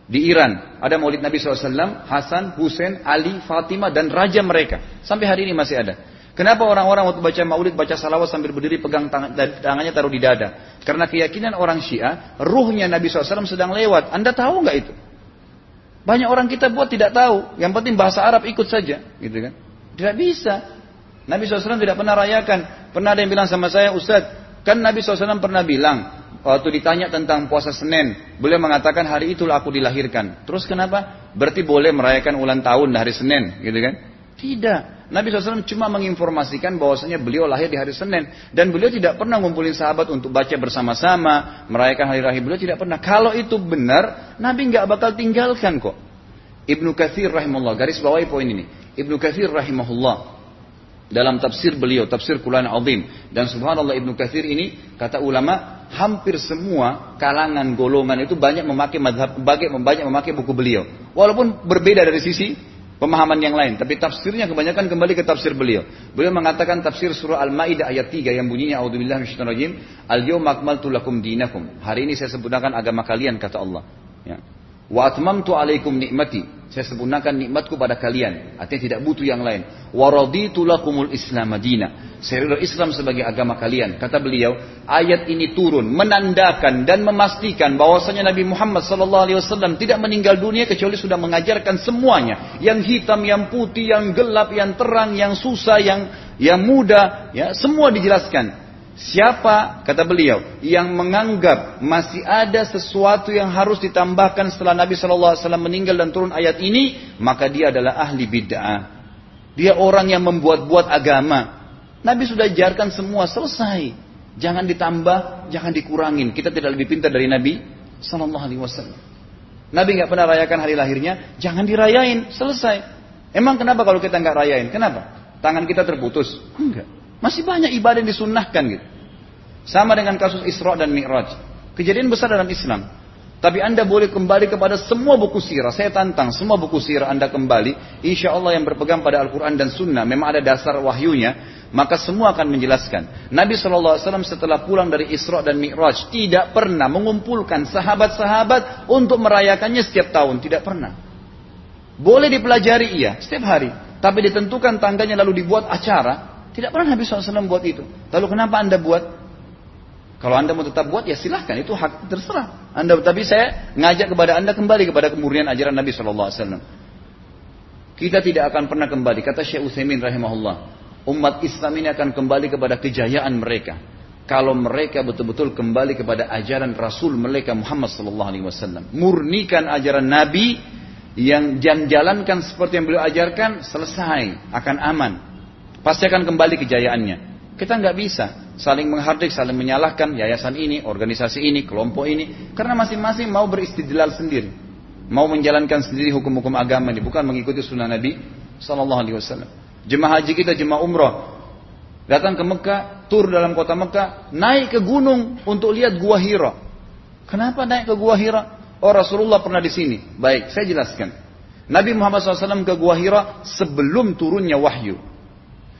di Iran. Ada maulid Nabi SAW, Hasan, Hussein, Ali, Fatimah, dan raja mereka. Sampai hari ini masih ada. Kenapa orang-orang waktu baca maulid, baca salawat sambil berdiri pegang tangan, tangannya taruh di dada? Karena keyakinan orang Syiah, ruhnya Nabi SAW sedang lewat. Anda tahu nggak itu? Banyak orang kita buat tidak tahu. Yang penting bahasa Arab ikut saja, gitu kan? Tidak bisa. Nabi SAW tidak pernah rayakan. Pernah ada yang bilang sama saya, Ustaz, kan Nabi SAW pernah bilang, waktu ditanya tentang puasa Senin, beliau mengatakan hari itulah aku dilahirkan. Terus kenapa? Berarti boleh merayakan ulang tahun hari Senin, gitu kan? Tidak. Nabi SAW cuma menginformasikan bahwasanya beliau lahir di hari Senin dan beliau tidak pernah ngumpulin sahabat untuk baca bersama-sama merayakan hari raya beliau tidak pernah. Kalau itu benar, Nabi nggak bakal tinggalkan kok. Ibnu Katsir rahimahullah garis bawahi poin ini. Ibnu Katsir rahimahullah dalam tafsir beliau, tafsir Quran Azim. Dan subhanallah Ibnu Katsir ini, kata ulama, hampir semua kalangan golongan itu banyak memakai madhab, banyak, memakai buku beliau. Walaupun berbeda dari sisi pemahaman yang lain. Tapi tafsirnya kebanyakan kembali ke tafsir beliau. Beliau mengatakan tafsir surah Al-Ma'idah ayat 3 yang bunyinya A'udzubillah minasyaitonir Al-yawma akmaltu lakum dinakum. Hari ini saya sempurnakan agama kalian kata Allah. Ya. Wa atmamtu alaikum nikmati. Saya sempurnakan nikmatku pada kalian. Artinya tidak butuh yang lain. Wa raditu lakumul Islam Madinah. Saya ridho Islam sebagai agama kalian. Kata beliau, ayat ini turun menandakan dan memastikan bahwasanya Nabi Muhammad SAW tidak meninggal dunia kecuali sudah mengajarkan semuanya. Yang hitam, yang putih, yang gelap, yang terang, yang susah, yang yang muda, ya semua dijelaskan. Siapa, kata beliau, yang menganggap masih ada sesuatu yang harus ditambahkan setelah Nabi SAW meninggal dan turun ayat ini, maka dia adalah ahli bid'ah. Dia orang yang membuat-buat agama. Nabi sudah ajarkan semua, selesai. Jangan ditambah, jangan dikurangin. Kita tidak lebih pintar dari Nabi Wasallam. Nabi nggak pernah rayakan hari lahirnya, jangan dirayain, selesai. Emang kenapa kalau kita nggak rayain? Kenapa? Tangan kita terputus? Enggak. Masih banyak ibadah yang disunnahkan gitu. Sama dengan kasus Isra dan Mi'raj. Kejadian besar dalam Islam. Tapi anda boleh kembali kepada semua buku sirah. Saya tantang semua buku sirah anda kembali. Insya Allah yang berpegang pada Al-Quran dan Sunnah. Memang ada dasar wahyunya. Maka semua akan menjelaskan. Nabi SAW setelah pulang dari Isra dan Mi'raj. Tidak pernah mengumpulkan sahabat-sahabat untuk merayakannya setiap tahun. Tidak pernah. Boleh dipelajari iya. Setiap hari. Tapi ditentukan tanggalnya lalu dibuat acara. Tidak pernah Nabi SAW buat itu. Lalu kenapa anda buat? Kalau anda mau tetap buat ya silahkan itu hak terserah. Anda tapi saya ngajak kepada anda kembali kepada kemurnian ajaran Nabi SAW. Kita tidak akan pernah kembali kata Syekh Utsaimin rahimahullah. Umat Islam ini akan kembali kepada kejayaan mereka kalau mereka betul-betul kembali kepada ajaran Rasul mereka Muhammad sallallahu alaihi wasallam. Murnikan ajaran Nabi yang jalankan seperti yang beliau ajarkan selesai akan aman. Pasti akan kembali kejayaannya. Kita nggak bisa saling menghardik, saling menyalahkan yayasan ini, organisasi ini, kelompok ini, karena masing-masing mau beristidlal sendiri, mau menjalankan sendiri hukum-hukum agama ini, bukan mengikuti sunnah Nabi Wasallam. Jemaah haji kita, jemaah umrah, datang ke Mekah, tur dalam kota Mekah, naik ke gunung untuk lihat gua Hira. Kenapa naik ke gua Hira? Oh Rasulullah pernah di sini. Baik, saya jelaskan. Nabi Muhammad SAW ke gua Hira sebelum turunnya wahyu.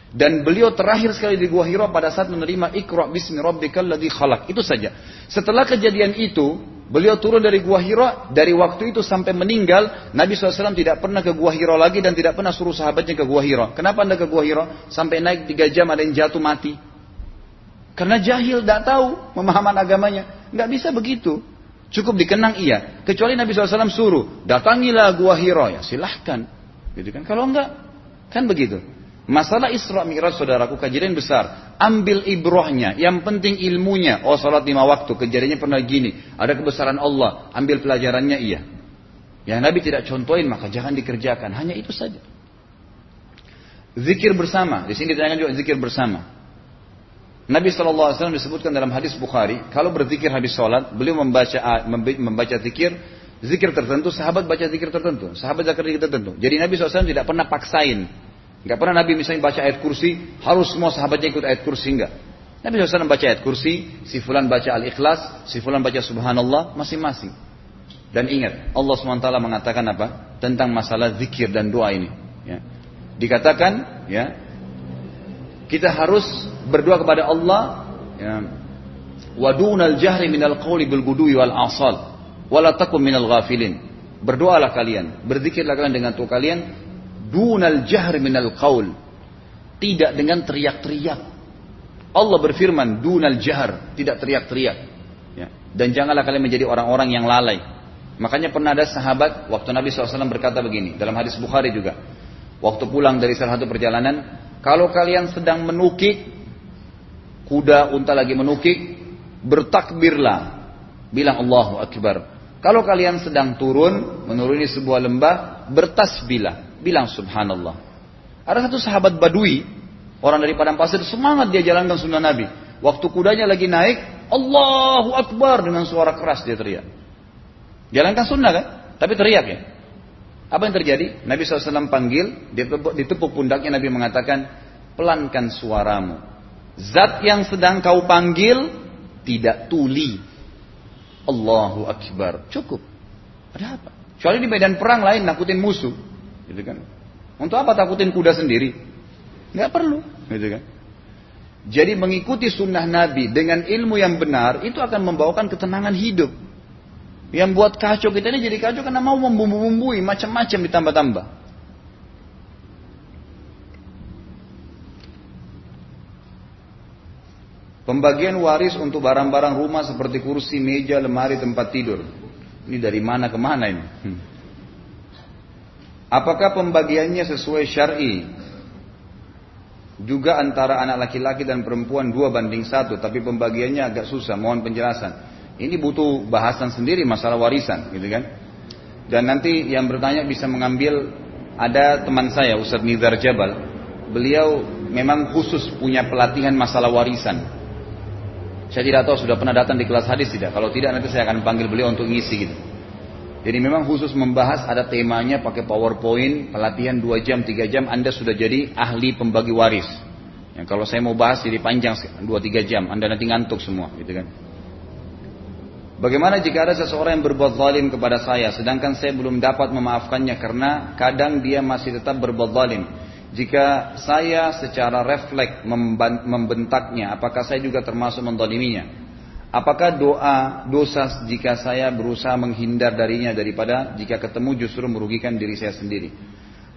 Dan beliau terakhir sekali di Gua Hira pada saat menerima Iqra bismi rabbikal ladzi khalaq. Itu saja. Setelah kejadian itu, beliau turun dari Gua Hira, dari waktu itu sampai meninggal, Nabi SAW tidak pernah ke Gua Hira lagi dan tidak pernah suruh sahabatnya ke Gua Hira. Kenapa anda ke Gua Hira? Sampai naik tiga jam ada yang jatuh mati. Karena jahil, tidak tahu pemahaman agamanya. Nggak bisa begitu. Cukup dikenang iya. Kecuali Nabi SAW suruh, datangilah Gua Hira. Ya silahkan. Gitu kan? Kalau enggak, kan begitu. Masalah Isra Mi'raj saudaraku kejadian besar. Ambil ibrohnya. Yang penting ilmunya. Oh salat lima waktu. Kejadiannya pernah gini. Ada kebesaran Allah. Ambil pelajarannya iya. Yang Nabi tidak contohin maka jangan dikerjakan. Hanya itu saja. Zikir bersama. Di sini ditanyakan juga zikir bersama. Nabi SAW disebutkan dalam hadis Bukhari. Kalau berzikir habis sholat. Beliau membaca membaca zikir. Zikir tertentu. Sahabat baca zikir tertentu. Sahabat zikir tertentu. Jadi Nabi SAW tidak pernah paksain Gak pernah Nabi misalnya baca ayat kursi, harus semua sahabatnya ikut ayat kursi, enggak. Nabi SAW baca ayat kursi, si fulan baca al-ikhlas, si fulan baca subhanallah, masing-masing. Dan ingat, Allah SWT mengatakan apa? Tentang masalah zikir dan doa ini. Ya. Dikatakan, ya, kita harus berdoa kepada Allah, ya, wadunal jahri minal qawli bil gudui wal asal, walatakum minal ghafilin. Berdoalah kalian, berzikirlah kalian dengan tuh kalian dunal jahr minal qaul. Tidak dengan teriak-teriak. Allah berfirman dunal jahr tidak teriak-teriak. Ya. dan janganlah kalian menjadi orang-orang yang lalai. Makanya pernah ada sahabat waktu Nabi SAW berkata begini dalam hadis Bukhari juga. Waktu pulang dari salah satu perjalanan kalau kalian sedang menukik kuda unta lagi menukik bertakbirlah. Bilang Allahu Akbar. Kalau kalian sedang turun menuruni sebuah lembah bertasbihlah bilang subhanallah. Ada satu sahabat badui, orang dari padang pasir, semangat dia jalankan sunnah Nabi. Waktu kudanya lagi naik, Allahu Akbar dengan suara keras dia teriak. Jalankan sunnah kan? Tapi teriak ya. Apa yang terjadi? Nabi SAW panggil, ditepuk pundaknya Nabi mengatakan, pelankan suaramu. Zat yang sedang kau panggil, tidak tuli. Allahu Akbar. Cukup. Ada apa? Kecuali di medan perang lain nakutin musuh. Gitu kan? Untuk apa takutin kuda sendiri? Nggak perlu, gitu kan? Jadi mengikuti sunnah Nabi dengan ilmu yang benar itu akan membawakan ketenangan hidup. Yang buat kacau kita ini jadi kacau karena mau membumbu-bumbui macam-macam ditambah-tambah. Pembagian waris untuk barang-barang rumah seperti kursi, meja, lemari, tempat tidur. Ini dari mana ke mana ini? Hmm. Apakah pembagiannya sesuai syar'i? Juga antara anak laki-laki dan perempuan dua banding satu, tapi pembagiannya agak susah. Mohon penjelasan. Ini butuh bahasan sendiri masalah warisan, gitu kan? Dan nanti yang bertanya bisa mengambil ada teman saya Ustadz Nizar Jabal. Beliau memang khusus punya pelatihan masalah warisan. Saya tidak tahu sudah pernah datang di kelas hadis tidak. Kalau tidak nanti saya akan panggil beliau untuk ngisi gitu. Jadi memang khusus membahas ada temanya pakai powerpoint, pelatihan 2 jam, 3 jam, Anda sudah jadi ahli pembagi waris. Yang kalau saya mau bahas jadi panjang 2-3 jam, Anda nanti ngantuk semua gitu kan. Bagaimana jika ada seseorang yang berbuat zalim kepada saya, sedangkan saya belum dapat memaafkannya karena kadang dia masih tetap berbuat zalim. Jika saya secara refleks membentaknya, apakah saya juga termasuk mendoliminya? Apakah doa dosa jika saya berusaha menghindar darinya daripada jika ketemu justru merugikan diri saya sendiri?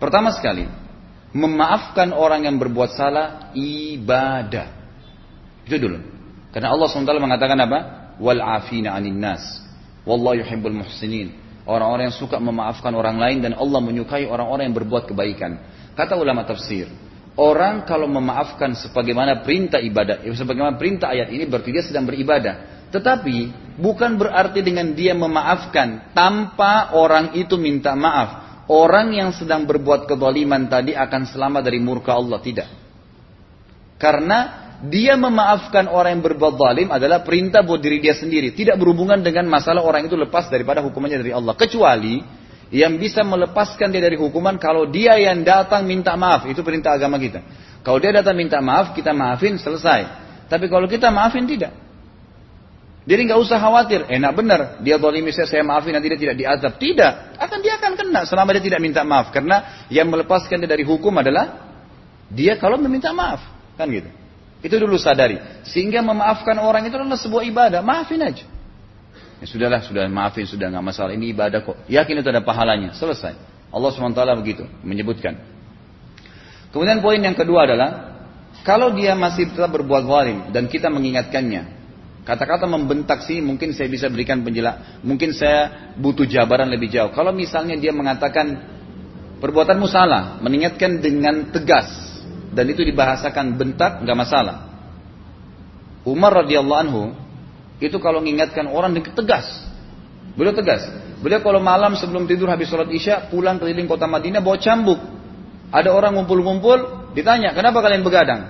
Pertama sekali, memaafkan orang yang berbuat salah ibadah. Itu dulu. Karena Allah SWT mengatakan apa? Wal afina anin nas. Wallahu yuhibbul muhsinin. Orang-orang yang suka memaafkan orang lain dan Allah menyukai orang-orang yang berbuat kebaikan. Kata ulama tafsir, orang kalau memaafkan sebagaimana perintah ibadah, eh, sebagaimana perintah ayat ini berarti dia sedang beribadah. Tetapi bukan berarti dengan dia memaafkan tanpa orang itu minta maaf. Orang yang sedang berbuat kezaliman tadi akan selamat dari murka Allah tidak. Karena dia memaafkan orang yang berbuat zalim adalah perintah buat diri dia sendiri, tidak berhubungan dengan masalah orang itu lepas daripada hukumannya dari Allah. Kecuali yang bisa melepaskan dia dari hukuman kalau dia yang datang minta maaf. Itu perintah agama kita. Kalau dia datang minta maaf, kita maafin, selesai. Tapi kalau kita maafin, tidak. Jadi nggak usah khawatir, enak benar dia zalimi saya, saya maafin nanti dia tidak diazab. Tidak, akan dia akan kena selama dia tidak minta maaf. Karena yang melepaskan dia dari hukum adalah dia kalau meminta maaf, kan gitu. Itu dulu sadari. Sehingga memaafkan orang itu adalah sebuah ibadah, maafin aja. Ya sudahlah, sudah maafin, sudah nggak masalah. Ini ibadah kok. Yakin itu ada pahalanya. Selesai. Allah SWT begitu menyebutkan. Kemudian poin yang kedua adalah kalau dia masih tetap berbuat zalim dan kita mengingatkannya, kata-kata membentak sih mungkin saya bisa berikan penjelas, mungkin saya butuh jabaran lebih jauh. Kalau misalnya dia mengatakan perbuatanmu salah, mengingatkan dengan tegas dan itu dibahasakan bentak nggak masalah. Umar radhiyallahu anhu itu kalau mengingatkan orang tegas. Beliau tegas. Beliau kalau malam sebelum tidur habis sholat isya pulang keliling kota Madinah bawa cambuk. Ada orang ngumpul-ngumpul, ditanya, kenapa kalian begadang?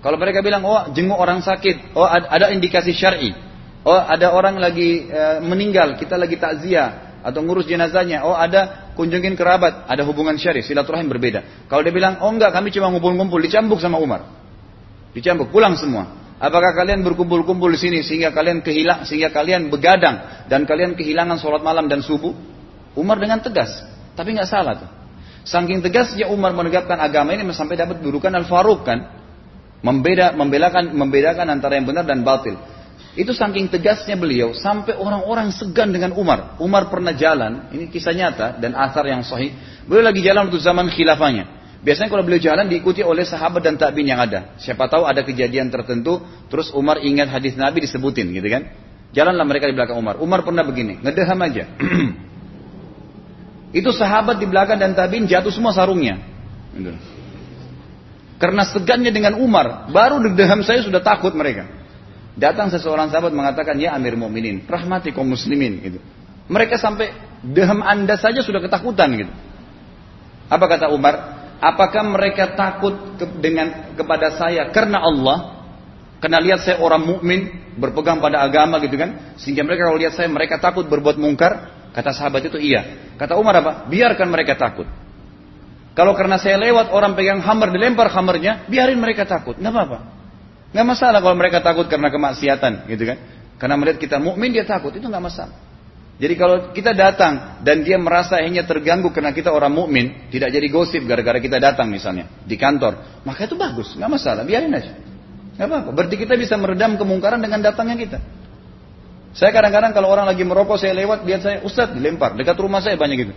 Kalau mereka bilang, oh jenguk orang sakit, oh ada indikasi syar'i, oh ada orang lagi e, meninggal, kita lagi takziah atau ngurus jenazahnya, oh ada kunjungin kerabat, ada hubungan syar'i, silaturahim berbeda. Kalau dia bilang, oh enggak, kami cuma ngumpul-ngumpul, dicambuk sama Umar. Dicambuk, pulang semua. Apakah kalian berkumpul-kumpul di sini sehingga kalian kehilang, sehingga kalian begadang dan kalian kehilangan sholat malam dan subuh? Umar dengan tegas, tapi nggak salah tuh. Saking tegasnya Umar menegakkan agama ini sampai dapat dudukan Al-Faruq kan, membeda, membedakan, membedakan antara yang benar dan batil. Itu saking tegasnya beliau sampai orang-orang segan dengan Umar. Umar pernah jalan, ini kisah nyata dan asar yang sahih. Beliau lagi jalan untuk zaman khilafahnya. Biasanya kalau beliau jalan diikuti oleh sahabat dan tabiin yang ada. Siapa tahu ada kejadian tertentu, terus Umar ingat hadis Nabi disebutin, gitu kan? Jalanlah mereka di belakang Umar. Umar pernah begini, ngedeham aja. Itu sahabat di belakang dan tabiin jatuh semua sarungnya. Gitu. Karena segannya dengan Umar, baru degdeham saya sudah takut mereka. Datang seseorang sahabat mengatakan, ya Amir Mu'minin, rahmati kaum muslimin. Gitu. Mereka sampai deham anda saja sudah ketakutan gitu. Apa kata Umar? Apakah mereka takut ke, dengan kepada saya karena Allah? Karena lihat saya orang mukmin berpegang pada agama gitu kan, sehingga mereka kalau lihat saya mereka takut berbuat mungkar. Kata sahabat itu iya. Kata Umar apa? Biarkan mereka takut. Kalau karena saya lewat orang pegang hammer dilempar hammernya, biarin mereka takut, nggak apa-apa. Nggak masalah kalau mereka takut karena kemaksiatan, gitu kan? Karena melihat kita mukmin dia takut, itu nggak masalah. Jadi kalau kita datang dan dia merasa hanya terganggu karena kita orang mukmin, tidak jadi gosip gara-gara kita datang misalnya di kantor, maka itu bagus, nggak masalah, biarin aja. Nggak apa-apa. Berarti kita bisa meredam kemungkaran dengan datangnya kita. Saya kadang-kadang kalau orang lagi merokok, saya lewat, lihat saya, Ustaz, dilempar. Dekat rumah saya banyak gitu.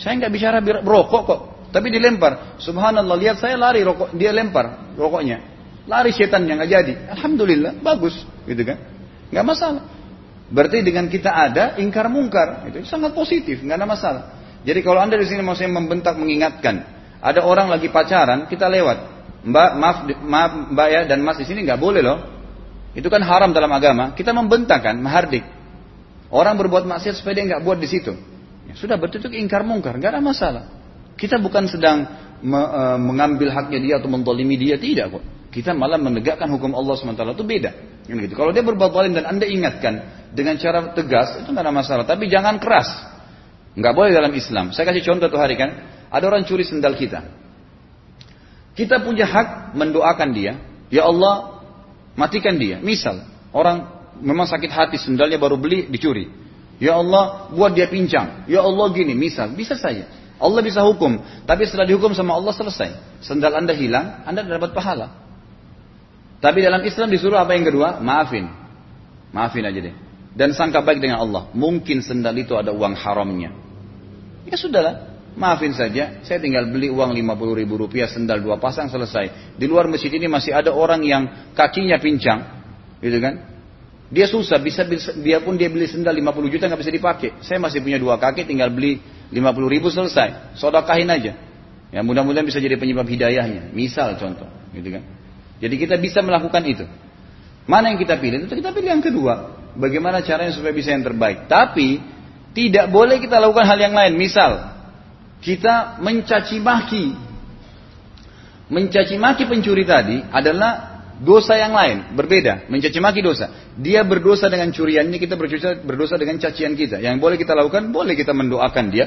Saya nggak bicara rokok kok, tapi dilempar. Subhanallah, lihat saya lari rokok, dia lempar rokoknya. Lari setannya nggak jadi. Alhamdulillah, bagus, gitu kan? Nggak masalah. Berarti dengan kita ada ingkar mungkar, itu sangat positif, nggak ada masalah. Jadi kalau anda di sini mau saya membentak mengingatkan, ada orang lagi pacaran, kita lewat, mbak maaf maaf mbak ya dan mas di sini nggak boleh loh, itu kan haram dalam agama. Kita membentak kan, mahardik. Orang berbuat maksiat supaya dia nggak buat di situ. Ya, sudah berarti itu ingkar mungkar, nggak ada masalah. Kita bukan sedang me, e, mengambil haknya dia atau mentolimi dia, tidak kok. Kita malah menegakkan hukum Allah SWT itu beda. Gitu. Kalau dia berbuat zalim dan anda ingatkan, dengan cara tegas itu nggak ada masalah. Tapi jangan keras. Nggak boleh dalam Islam. Saya kasih contoh tuh hari kan. Ada orang curi sendal kita. Kita punya hak mendoakan dia. Ya Allah, matikan dia. Misal, orang memang sakit hati sendalnya baru beli dicuri. Ya Allah, buat dia pincang. Ya Allah gini, misal, bisa saja. Allah bisa hukum, tapi setelah dihukum sama Allah selesai. Sendal Anda hilang, Anda dapat pahala. Tapi dalam Islam disuruh apa yang kedua? Maafin. Maafin aja deh dan sangka baik dengan Allah. Mungkin sendal itu ada uang haramnya. Ya sudahlah, maafin saja. Saya tinggal beli uang 50 ribu rupiah sendal dua pasang selesai. Di luar masjid ini masih ada orang yang kakinya pincang, gitu kan? Dia susah, bisa, dia pun dia beli sendal 50 juta nggak bisa dipakai. Saya masih punya dua kaki, tinggal beli 50 ribu selesai. Sodakahin aja. Ya mudah-mudahan bisa jadi penyebab hidayahnya. Misal contoh, gitu kan? Jadi kita bisa melakukan itu. Mana yang kita pilih? Itu kita pilih yang kedua. Bagaimana caranya supaya bisa yang terbaik. Tapi tidak boleh kita lakukan hal yang lain. Misal kita mencaci maki. Mencaci maki pencuri tadi adalah dosa yang lain, berbeda. Mencaci maki dosa. Dia berdosa dengan curiannya, kita berdosa, dengan cacian kita. Yang boleh kita lakukan, boleh kita mendoakan dia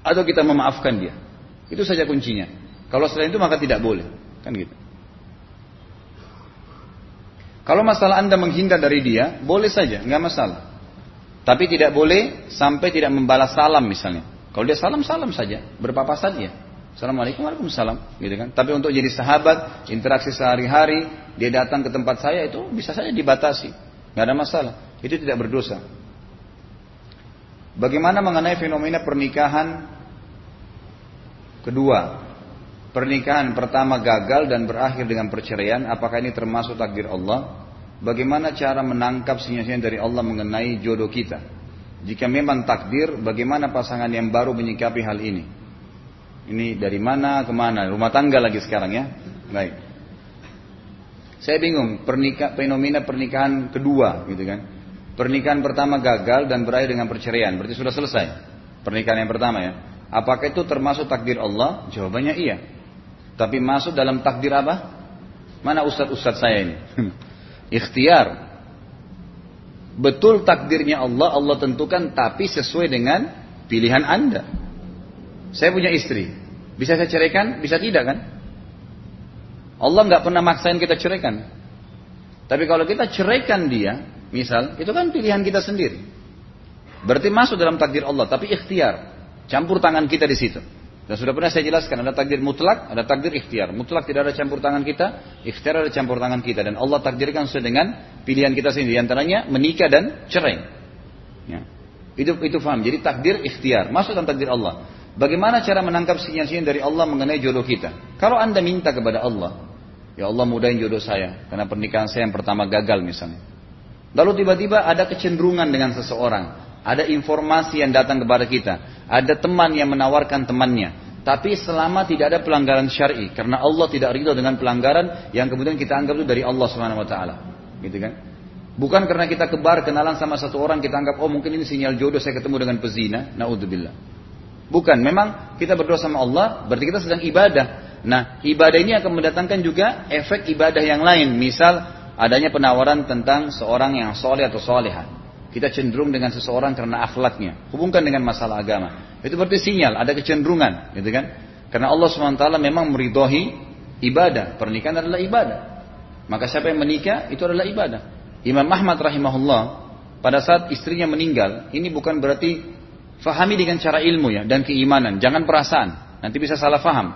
atau kita memaafkan dia. Itu saja kuncinya. Kalau selain itu maka tidak boleh. Kan gitu. Kalau masalah Anda menghindar dari dia, boleh saja, nggak masalah. Tapi tidak boleh sampai tidak membalas salam misalnya. Kalau dia salam, salam saja, berpapasan ya. Assalamualaikum Waalaikumsalam, gitu kan. Tapi untuk jadi sahabat, interaksi sehari-hari, dia datang ke tempat saya itu bisa saja dibatasi, nggak ada masalah. Itu tidak berdosa. Bagaimana mengenai fenomena pernikahan kedua? Pernikahan pertama gagal dan berakhir dengan perceraian, apakah ini termasuk takdir Allah? Bagaimana cara menangkap sinyal-sinyal dari Allah mengenai jodoh kita? Jika memang takdir, bagaimana pasangan yang baru menyikapi hal ini? Ini dari mana ke mana? Rumah tangga lagi sekarang ya. Baik. Saya bingung, pernikah, fenomena pernikahan kedua gitu kan. Pernikahan pertama gagal dan berakhir dengan perceraian, berarti sudah selesai. Pernikahan yang pertama ya. Apakah itu termasuk takdir Allah? Jawabannya iya. Tapi masuk dalam takdir apa? Mana ustadz-ustadz saya ini? Ikhtiar. Betul takdirnya Allah, Allah tentukan tapi sesuai dengan pilihan Anda. Saya punya istri. Bisa saya ceraikan? Bisa tidak kan? Allah nggak pernah maksain kita ceraikan. Tapi kalau kita ceraikan dia, misal, itu kan pilihan kita sendiri. Berarti masuk dalam takdir Allah, tapi ikhtiar. Campur tangan kita di situ. Dan sudah pernah saya jelaskan, ada takdir mutlak, ada takdir ikhtiar. Mutlak tidak ada campur tangan kita, ikhtiar ada campur tangan kita. Dan Allah takdirkan sesuai dengan pilihan kita sendiri. Di antaranya menikah dan cerai. Ya. Itu itu faham. Jadi takdir ikhtiar, masuk dalam takdir Allah. Bagaimana cara menangkap sinyal-sinyal dari Allah mengenai jodoh kita? Kalau anda minta kepada Allah, ya Allah mudahin jodoh saya, karena pernikahan saya yang pertama gagal misalnya. Lalu tiba-tiba ada kecenderungan dengan seseorang, ada informasi yang datang kepada kita, ada teman yang menawarkan temannya. Tapi selama tidak ada pelanggaran syar'i, karena Allah tidak ridho dengan pelanggaran yang kemudian kita anggap itu dari Allah Subhanahu wa taala. Gitu kan? Bukan karena kita kebar kenalan sama satu orang kita anggap oh mungkin ini sinyal jodoh saya ketemu dengan pezina, naudzubillah. Bukan, memang kita berdoa sama Allah, berarti kita sedang ibadah. Nah, ibadah ini akan mendatangkan juga efek ibadah yang lain. Misal adanya penawaran tentang seorang yang soleh atau soleha. Kita cenderung dengan seseorang karena akhlaknya. Hubungkan dengan masalah agama. Itu berarti sinyal, ada kecenderungan. Gitu kan? Karena Allah SWT memang meridohi ibadah. Pernikahan adalah ibadah. Maka siapa yang menikah, itu adalah ibadah. Imam Ahmad rahimahullah, pada saat istrinya meninggal, ini bukan berarti fahami dengan cara ilmu ya dan keimanan, jangan perasaan. Nanti bisa salah faham.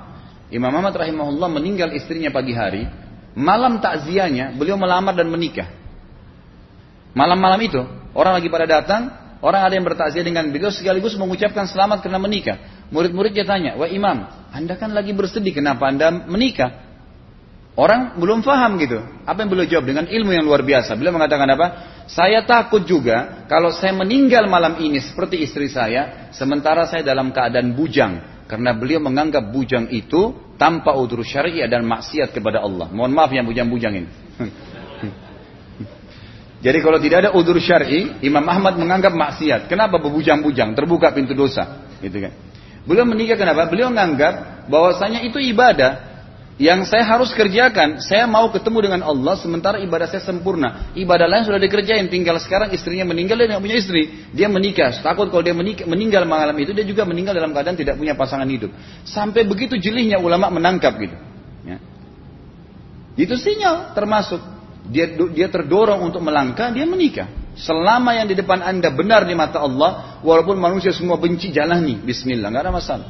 Imam Ahmad rahimahullah meninggal istrinya pagi hari, malam takziahnya beliau melamar dan menikah. Malam-malam itu orang lagi pada datang, orang ada yang bertakziah dengan beliau sekaligus mengucapkan selamat karena menikah. Murid-muridnya tanya, wah imam, anda kan lagi bersedih, kenapa anda menikah? Orang belum paham gitu. Apa yang beliau jawab dengan ilmu yang luar biasa. Beliau mengatakan apa? Saya takut juga kalau saya meninggal malam ini seperti istri saya, sementara saya dalam keadaan bujang. Karena beliau menganggap bujang itu tanpa udur syariah dan maksiat kepada Allah. Mohon maaf yang bujang-bujang ini. Jadi kalau tidak ada udur syar'i, Imam Ahmad menganggap maksiat. Kenapa bebujang-bujang? Terbuka pintu dosa, gitu kan? Beliau menikah kenapa? Beliau menganggap bahwasanya itu ibadah yang saya harus kerjakan, saya mau ketemu dengan Allah sementara ibadah saya sempurna. Ibadah lain sudah dikerjain, tinggal sekarang istrinya meninggal dia tidak punya istri. Dia menikah, takut kalau dia menikah, meninggal malam itu dia juga meninggal dalam keadaan tidak punya pasangan hidup. Sampai begitu jelihnya ulama menangkap gitu. Ya. Itu sinyal termasuk dia dia terdorong untuk melangkah, dia menikah. Selama yang di depan anda benar di mata Allah, walaupun manusia semua benci jalani, Bismillah, nggak ada masalah.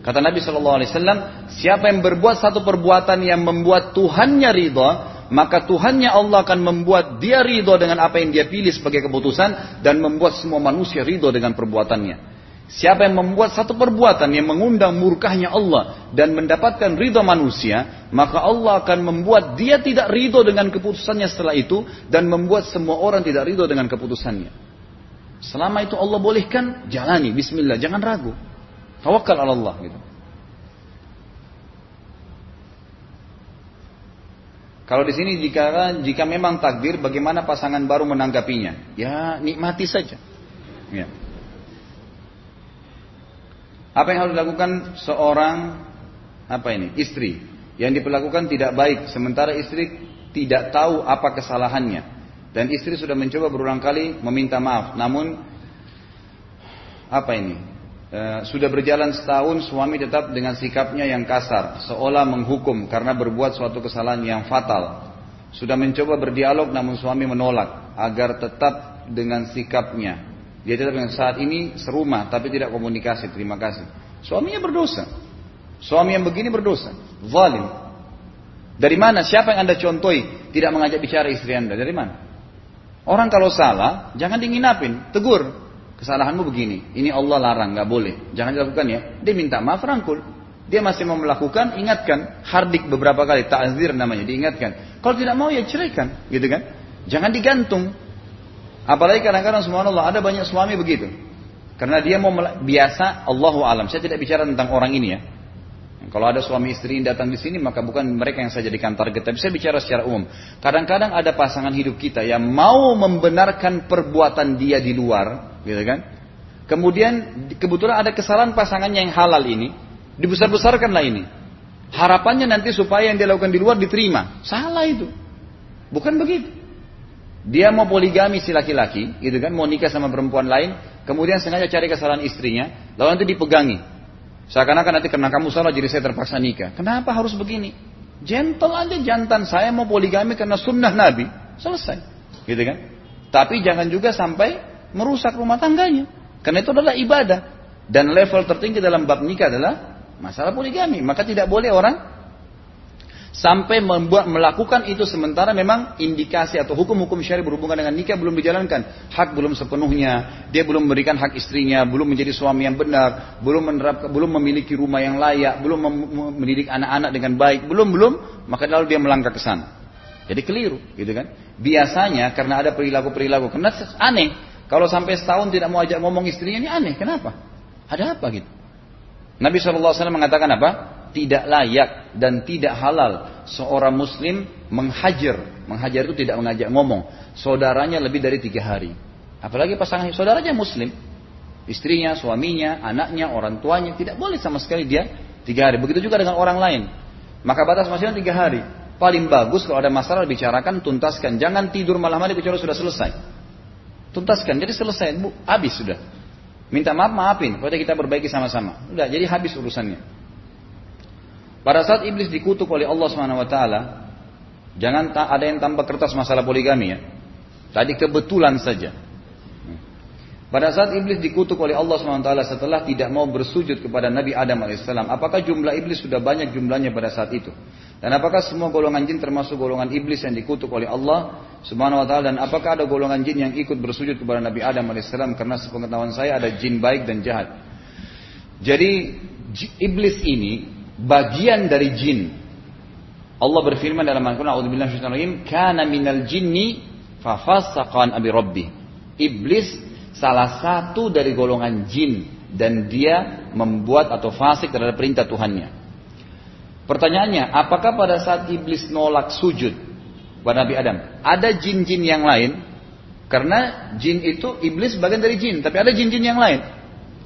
Kata Nabi Shallallahu Alaihi Wasallam, siapa yang berbuat satu perbuatan yang membuat Tuhannya ridho, maka Tuhannya Allah akan membuat dia ridho dengan apa yang dia pilih sebagai keputusan dan membuat semua manusia ridho dengan perbuatannya. Siapa yang membuat satu perbuatan yang mengundang murkahnya Allah dan mendapatkan ridho manusia, maka Allah akan membuat dia tidak ridho dengan keputusannya setelah itu dan membuat semua orang tidak ridho dengan keputusannya. Selama itu Allah bolehkan, jalani. Bismillah, jangan ragu. Tawakal Allah gitu. Kalau di sini jika jika memang takdir, bagaimana pasangan baru menanggapinya? Ya nikmati saja. Ya. Apa yang harus dilakukan seorang apa ini istri yang diperlakukan tidak baik, sementara istri tidak tahu apa kesalahannya dan istri sudah mencoba berulang kali meminta maaf, namun apa ini Eh, sudah berjalan setahun suami tetap dengan sikapnya yang kasar, seolah menghukum karena berbuat suatu kesalahan yang fatal. Sudah mencoba berdialog namun suami menolak agar tetap dengan sikapnya. Dia tetap dengan saat ini serumah tapi tidak komunikasi. Terima kasih. Suaminya berdosa. Suami yang begini berdosa. Zalim. Dari mana? Siapa yang anda contohi tidak mengajak bicara istri anda? Dari mana? Orang kalau salah jangan diinapin, tegur. Kesalahanmu begini, ini Allah larang, nggak boleh. Jangan dilakukan ya. Dia minta maaf, rangkul. Dia masih mau melakukan, ingatkan. Hardik beberapa kali, ta'zir namanya, diingatkan. Kalau tidak mau ya ceraikan, gitu kan. Jangan digantung. Apalagi kadang-kadang subhanallah ada banyak suami begitu. Karena dia mau biasa Allahu alam. Saya tidak bicara tentang orang ini ya. Kalau ada suami istri yang datang di sini maka bukan mereka yang saya jadikan target. Tapi saya bicara secara umum. Kadang-kadang ada pasangan hidup kita yang mau membenarkan perbuatan dia di luar, gitu kan? Kemudian kebetulan ada kesalahan pasangannya yang halal ini, dibesar-besarkanlah ini. Harapannya nanti supaya yang dia lakukan di luar diterima. Salah itu. Bukan begitu. Dia mau poligami si laki-laki, gitu kan, mau nikah sama perempuan lain, kemudian sengaja cari kesalahan istrinya, lalu nanti dipegangi. Seakan-akan nanti karena kamu salah jadi saya terpaksa nikah. Kenapa harus begini? Gentle aja jantan saya mau poligami karena sunnah Nabi. Selesai. Gitu kan? Tapi jangan juga sampai merusak rumah tangganya. Karena itu adalah ibadah. Dan level tertinggi dalam bab nikah adalah masalah poligami. Maka tidak boleh orang sampai membuat melakukan itu sementara memang indikasi atau hukum-hukum syari berhubungan dengan nikah belum dijalankan. Hak belum sepenuhnya. Dia belum memberikan hak istrinya belum menjadi suami yang benar belum menerapkan belum memiliki rumah yang layak belum mendidik anak-anak dengan baik. Belum belum. Maka lalu dia melangkah ke sana. Jadi keliru gitu kan? Biasanya karena ada perilaku-perilaku. Karena aneh. Kalau sampai setahun tidak mau ajak ngomong istrinya ini aneh. Kenapa? Ada apa gitu? Nabi SAW mengatakan apa tidak layak dan tidak halal seorang muslim menghajar. Menghajar itu tidak mengajak ngomong. Saudaranya lebih dari tiga hari. Apalagi pasangan saudaranya muslim. Istrinya, suaminya, anaknya, orang tuanya. Tidak boleh sama sekali dia tiga hari. Begitu juga dengan orang lain. Maka batas maksimal tiga hari. Paling bagus kalau ada masalah bicarakan, tuntaskan. Jangan tidur malam hari kecuali sudah selesai. Tuntaskan. Jadi selesai. Bu, habis sudah. Minta maaf, maafin. Pokoknya kita perbaiki sama-sama. Udah, jadi habis urusannya. Pada saat iblis dikutuk oleh Allah Subhanahu wa taala, jangan ada yang tanpa kertas masalah poligami ya. Tadi kebetulan saja. Pada saat iblis dikutuk oleh Allah SWT setelah tidak mau bersujud kepada Nabi Adam AS, apakah jumlah iblis sudah banyak jumlahnya pada saat itu? Dan apakah semua golongan jin termasuk golongan iblis yang dikutuk oleh Allah Subhanahu wa taala dan apakah ada golongan jin yang ikut bersujud kepada Nabi Adam AS karena sepengetahuan saya ada jin baik dan jahat. Jadi iblis ini bagian dari jin. Allah berfirman dalam Al-Qur'an, "A'udzubillahi kana minal jinni fafasaqan abi rabbi." Iblis salah satu dari golongan jin dan dia membuat atau fasik terhadap perintah Tuhannya. Pertanyaannya, apakah pada saat iblis nolak sujud pada Nabi Adam, ada jin-jin yang lain? Karena jin itu iblis bagian dari jin, tapi ada jin-jin yang lain.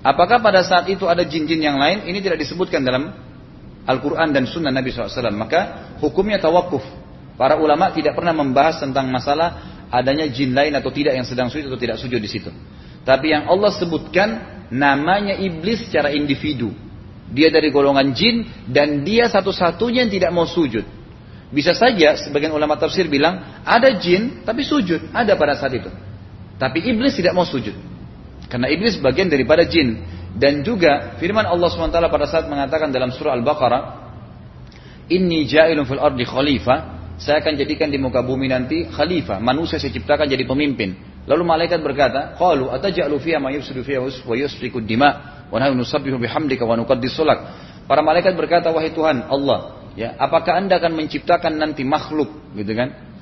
Apakah pada saat itu ada jin-jin yang lain? Ini tidak disebutkan dalam Al-Quran dan Sunnah Nabi SAW. Maka hukumnya tawakuf. Para ulama tidak pernah membahas tentang masalah adanya jin lain atau tidak yang sedang sujud atau tidak sujud di situ. Tapi yang Allah sebutkan namanya iblis secara individu. Dia dari golongan jin dan dia satu-satunya yang tidak mau sujud. Bisa saja sebagian ulama tafsir bilang ada jin tapi sujud, ada pada saat itu. Tapi iblis tidak mau sujud. Karena iblis bagian daripada jin. Dan juga firman Allah SWT pada saat mengatakan dalam surah Al-Baqarah, Inni ja'ilun fil ardi khalifah, saya akan jadikan di muka bumi nanti khalifah, manusia saya ciptakan jadi pemimpin. Lalu malaikat berkata, "Qalu ataj'alu fiha ma yufsidu fiha wa yusfiku dima wa nahnu nusabbihu bihamdika wa nuqaddisu lak." Para malaikat berkata, "Wahai Tuhan Allah, ya, apakah Anda akan menciptakan nanti makhluk, gitu kan?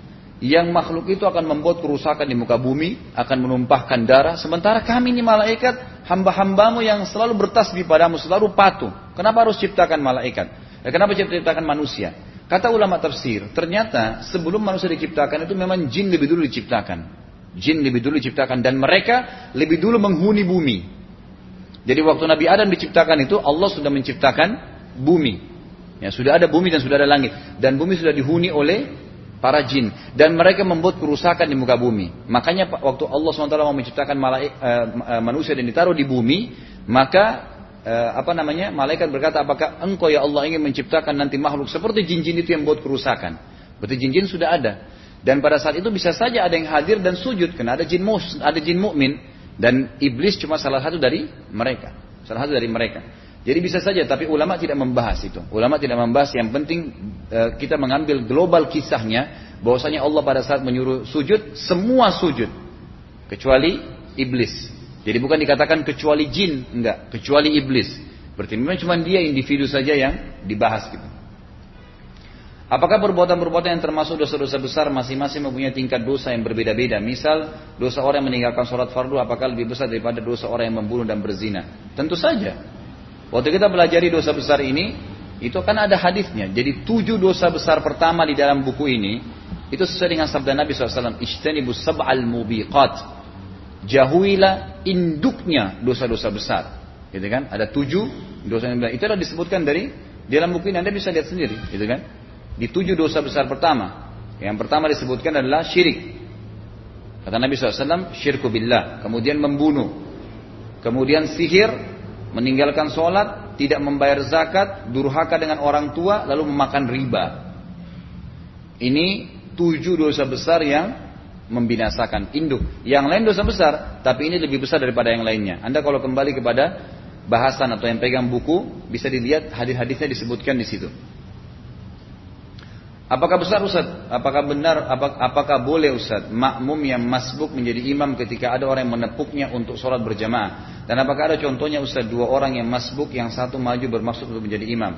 Yang makhluk itu akan membuat kerusakan di muka bumi, akan menumpahkan darah, sementara kami ini malaikat, hamba-hambamu yang selalu bertasbih padamu, selalu patuh. Kenapa harus ciptakan malaikat? Ya, kenapa ciptakan manusia? Kata ulama tafsir, ternyata sebelum manusia diciptakan itu memang jin lebih dulu diciptakan. Jin lebih dulu diciptakan dan mereka lebih dulu menghuni bumi. Jadi waktu Nabi Adam diciptakan itu Allah sudah menciptakan bumi. Ya, sudah ada bumi dan sudah ada langit dan bumi sudah dihuni oleh para jin dan mereka membuat kerusakan di muka bumi. Makanya waktu Allah SWT mau menciptakan malaik, uh, manusia dan ditaruh di bumi, maka uh, apa namanya malaikat berkata apakah engkau ya Allah ingin menciptakan nanti makhluk seperti jin-jin itu yang membuat kerusakan? Berarti jin-jin sudah ada. Dan pada saat itu bisa saja ada yang hadir dan sujud karena ada jin mus, ada jin mukmin dan iblis cuma salah satu dari mereka. Salah satu dari mereka. Jadi bisa saja tapi ulama tidak membahas itu. Ulama tidak membahas yang penting e, kita mengambil global kisahnya bahwasanya Allah pada saat menyuruh sujud semua sujud kecuali iblis. Jadi bukan dikatakan kecuali jin, enggak, kecuali iblis. Berarti memang cuma dia individu saja yang dibahas gitu. Apakah perbuatan-perbuatan yang termasuk dosa-dosa besar masing-masing mempunyai tingkat dosa yang berbeda-beda? Misal, dosa orang yang meninggalkan sholat fardu apakah lebih besar daripada dosa orang yang membunuh dan berzina? Tentu saja. Waktu kita pelajari dosa besar ini, itu kan ada hadisnya. Jadi tujuh dosa besar pertama di dalam buku ini, itu sesuai dengan sabda Nabi SAW. Ijtanibus sab'al mubiqat. Jauhilah induknya dosa-dosa besar. Gitu kan? Ada tujuh dosa yang Itu adalah disebutkan dari dalam buku ini Anda bisa lihat sendiri, gitu kan? di tujuh dosa besar pertama. Yang pertama disebutkan adalah syirik. Kata Nabi SAW, syirku billah. Kemudian membunuh. Kemudian sihir, meninggalkan sholat, tidak membayar zakat, durhaka dengan orang tua, lalu memakan riba. Ini tujuh dosa besar yang membinasakan induk. Yang lain dosa besar, tapi ini lebih besar daripada yang lainnya. Anda kalau kembali kepada bahasan atau yang pegang buku, bisa dilihat hadis-hadisnya disebutkan di situ. Apakah besar Ustaz? Apakah benar? Apakah boleh Ustaz makmum yang masbuk menjadi imam ketika ada orang yang menepuknya untuk sholat berjamaah? Dan apakah ada contohnya Ustaz dua orang yang masbuk yang satu maju bermaksud untuk menjadi imam?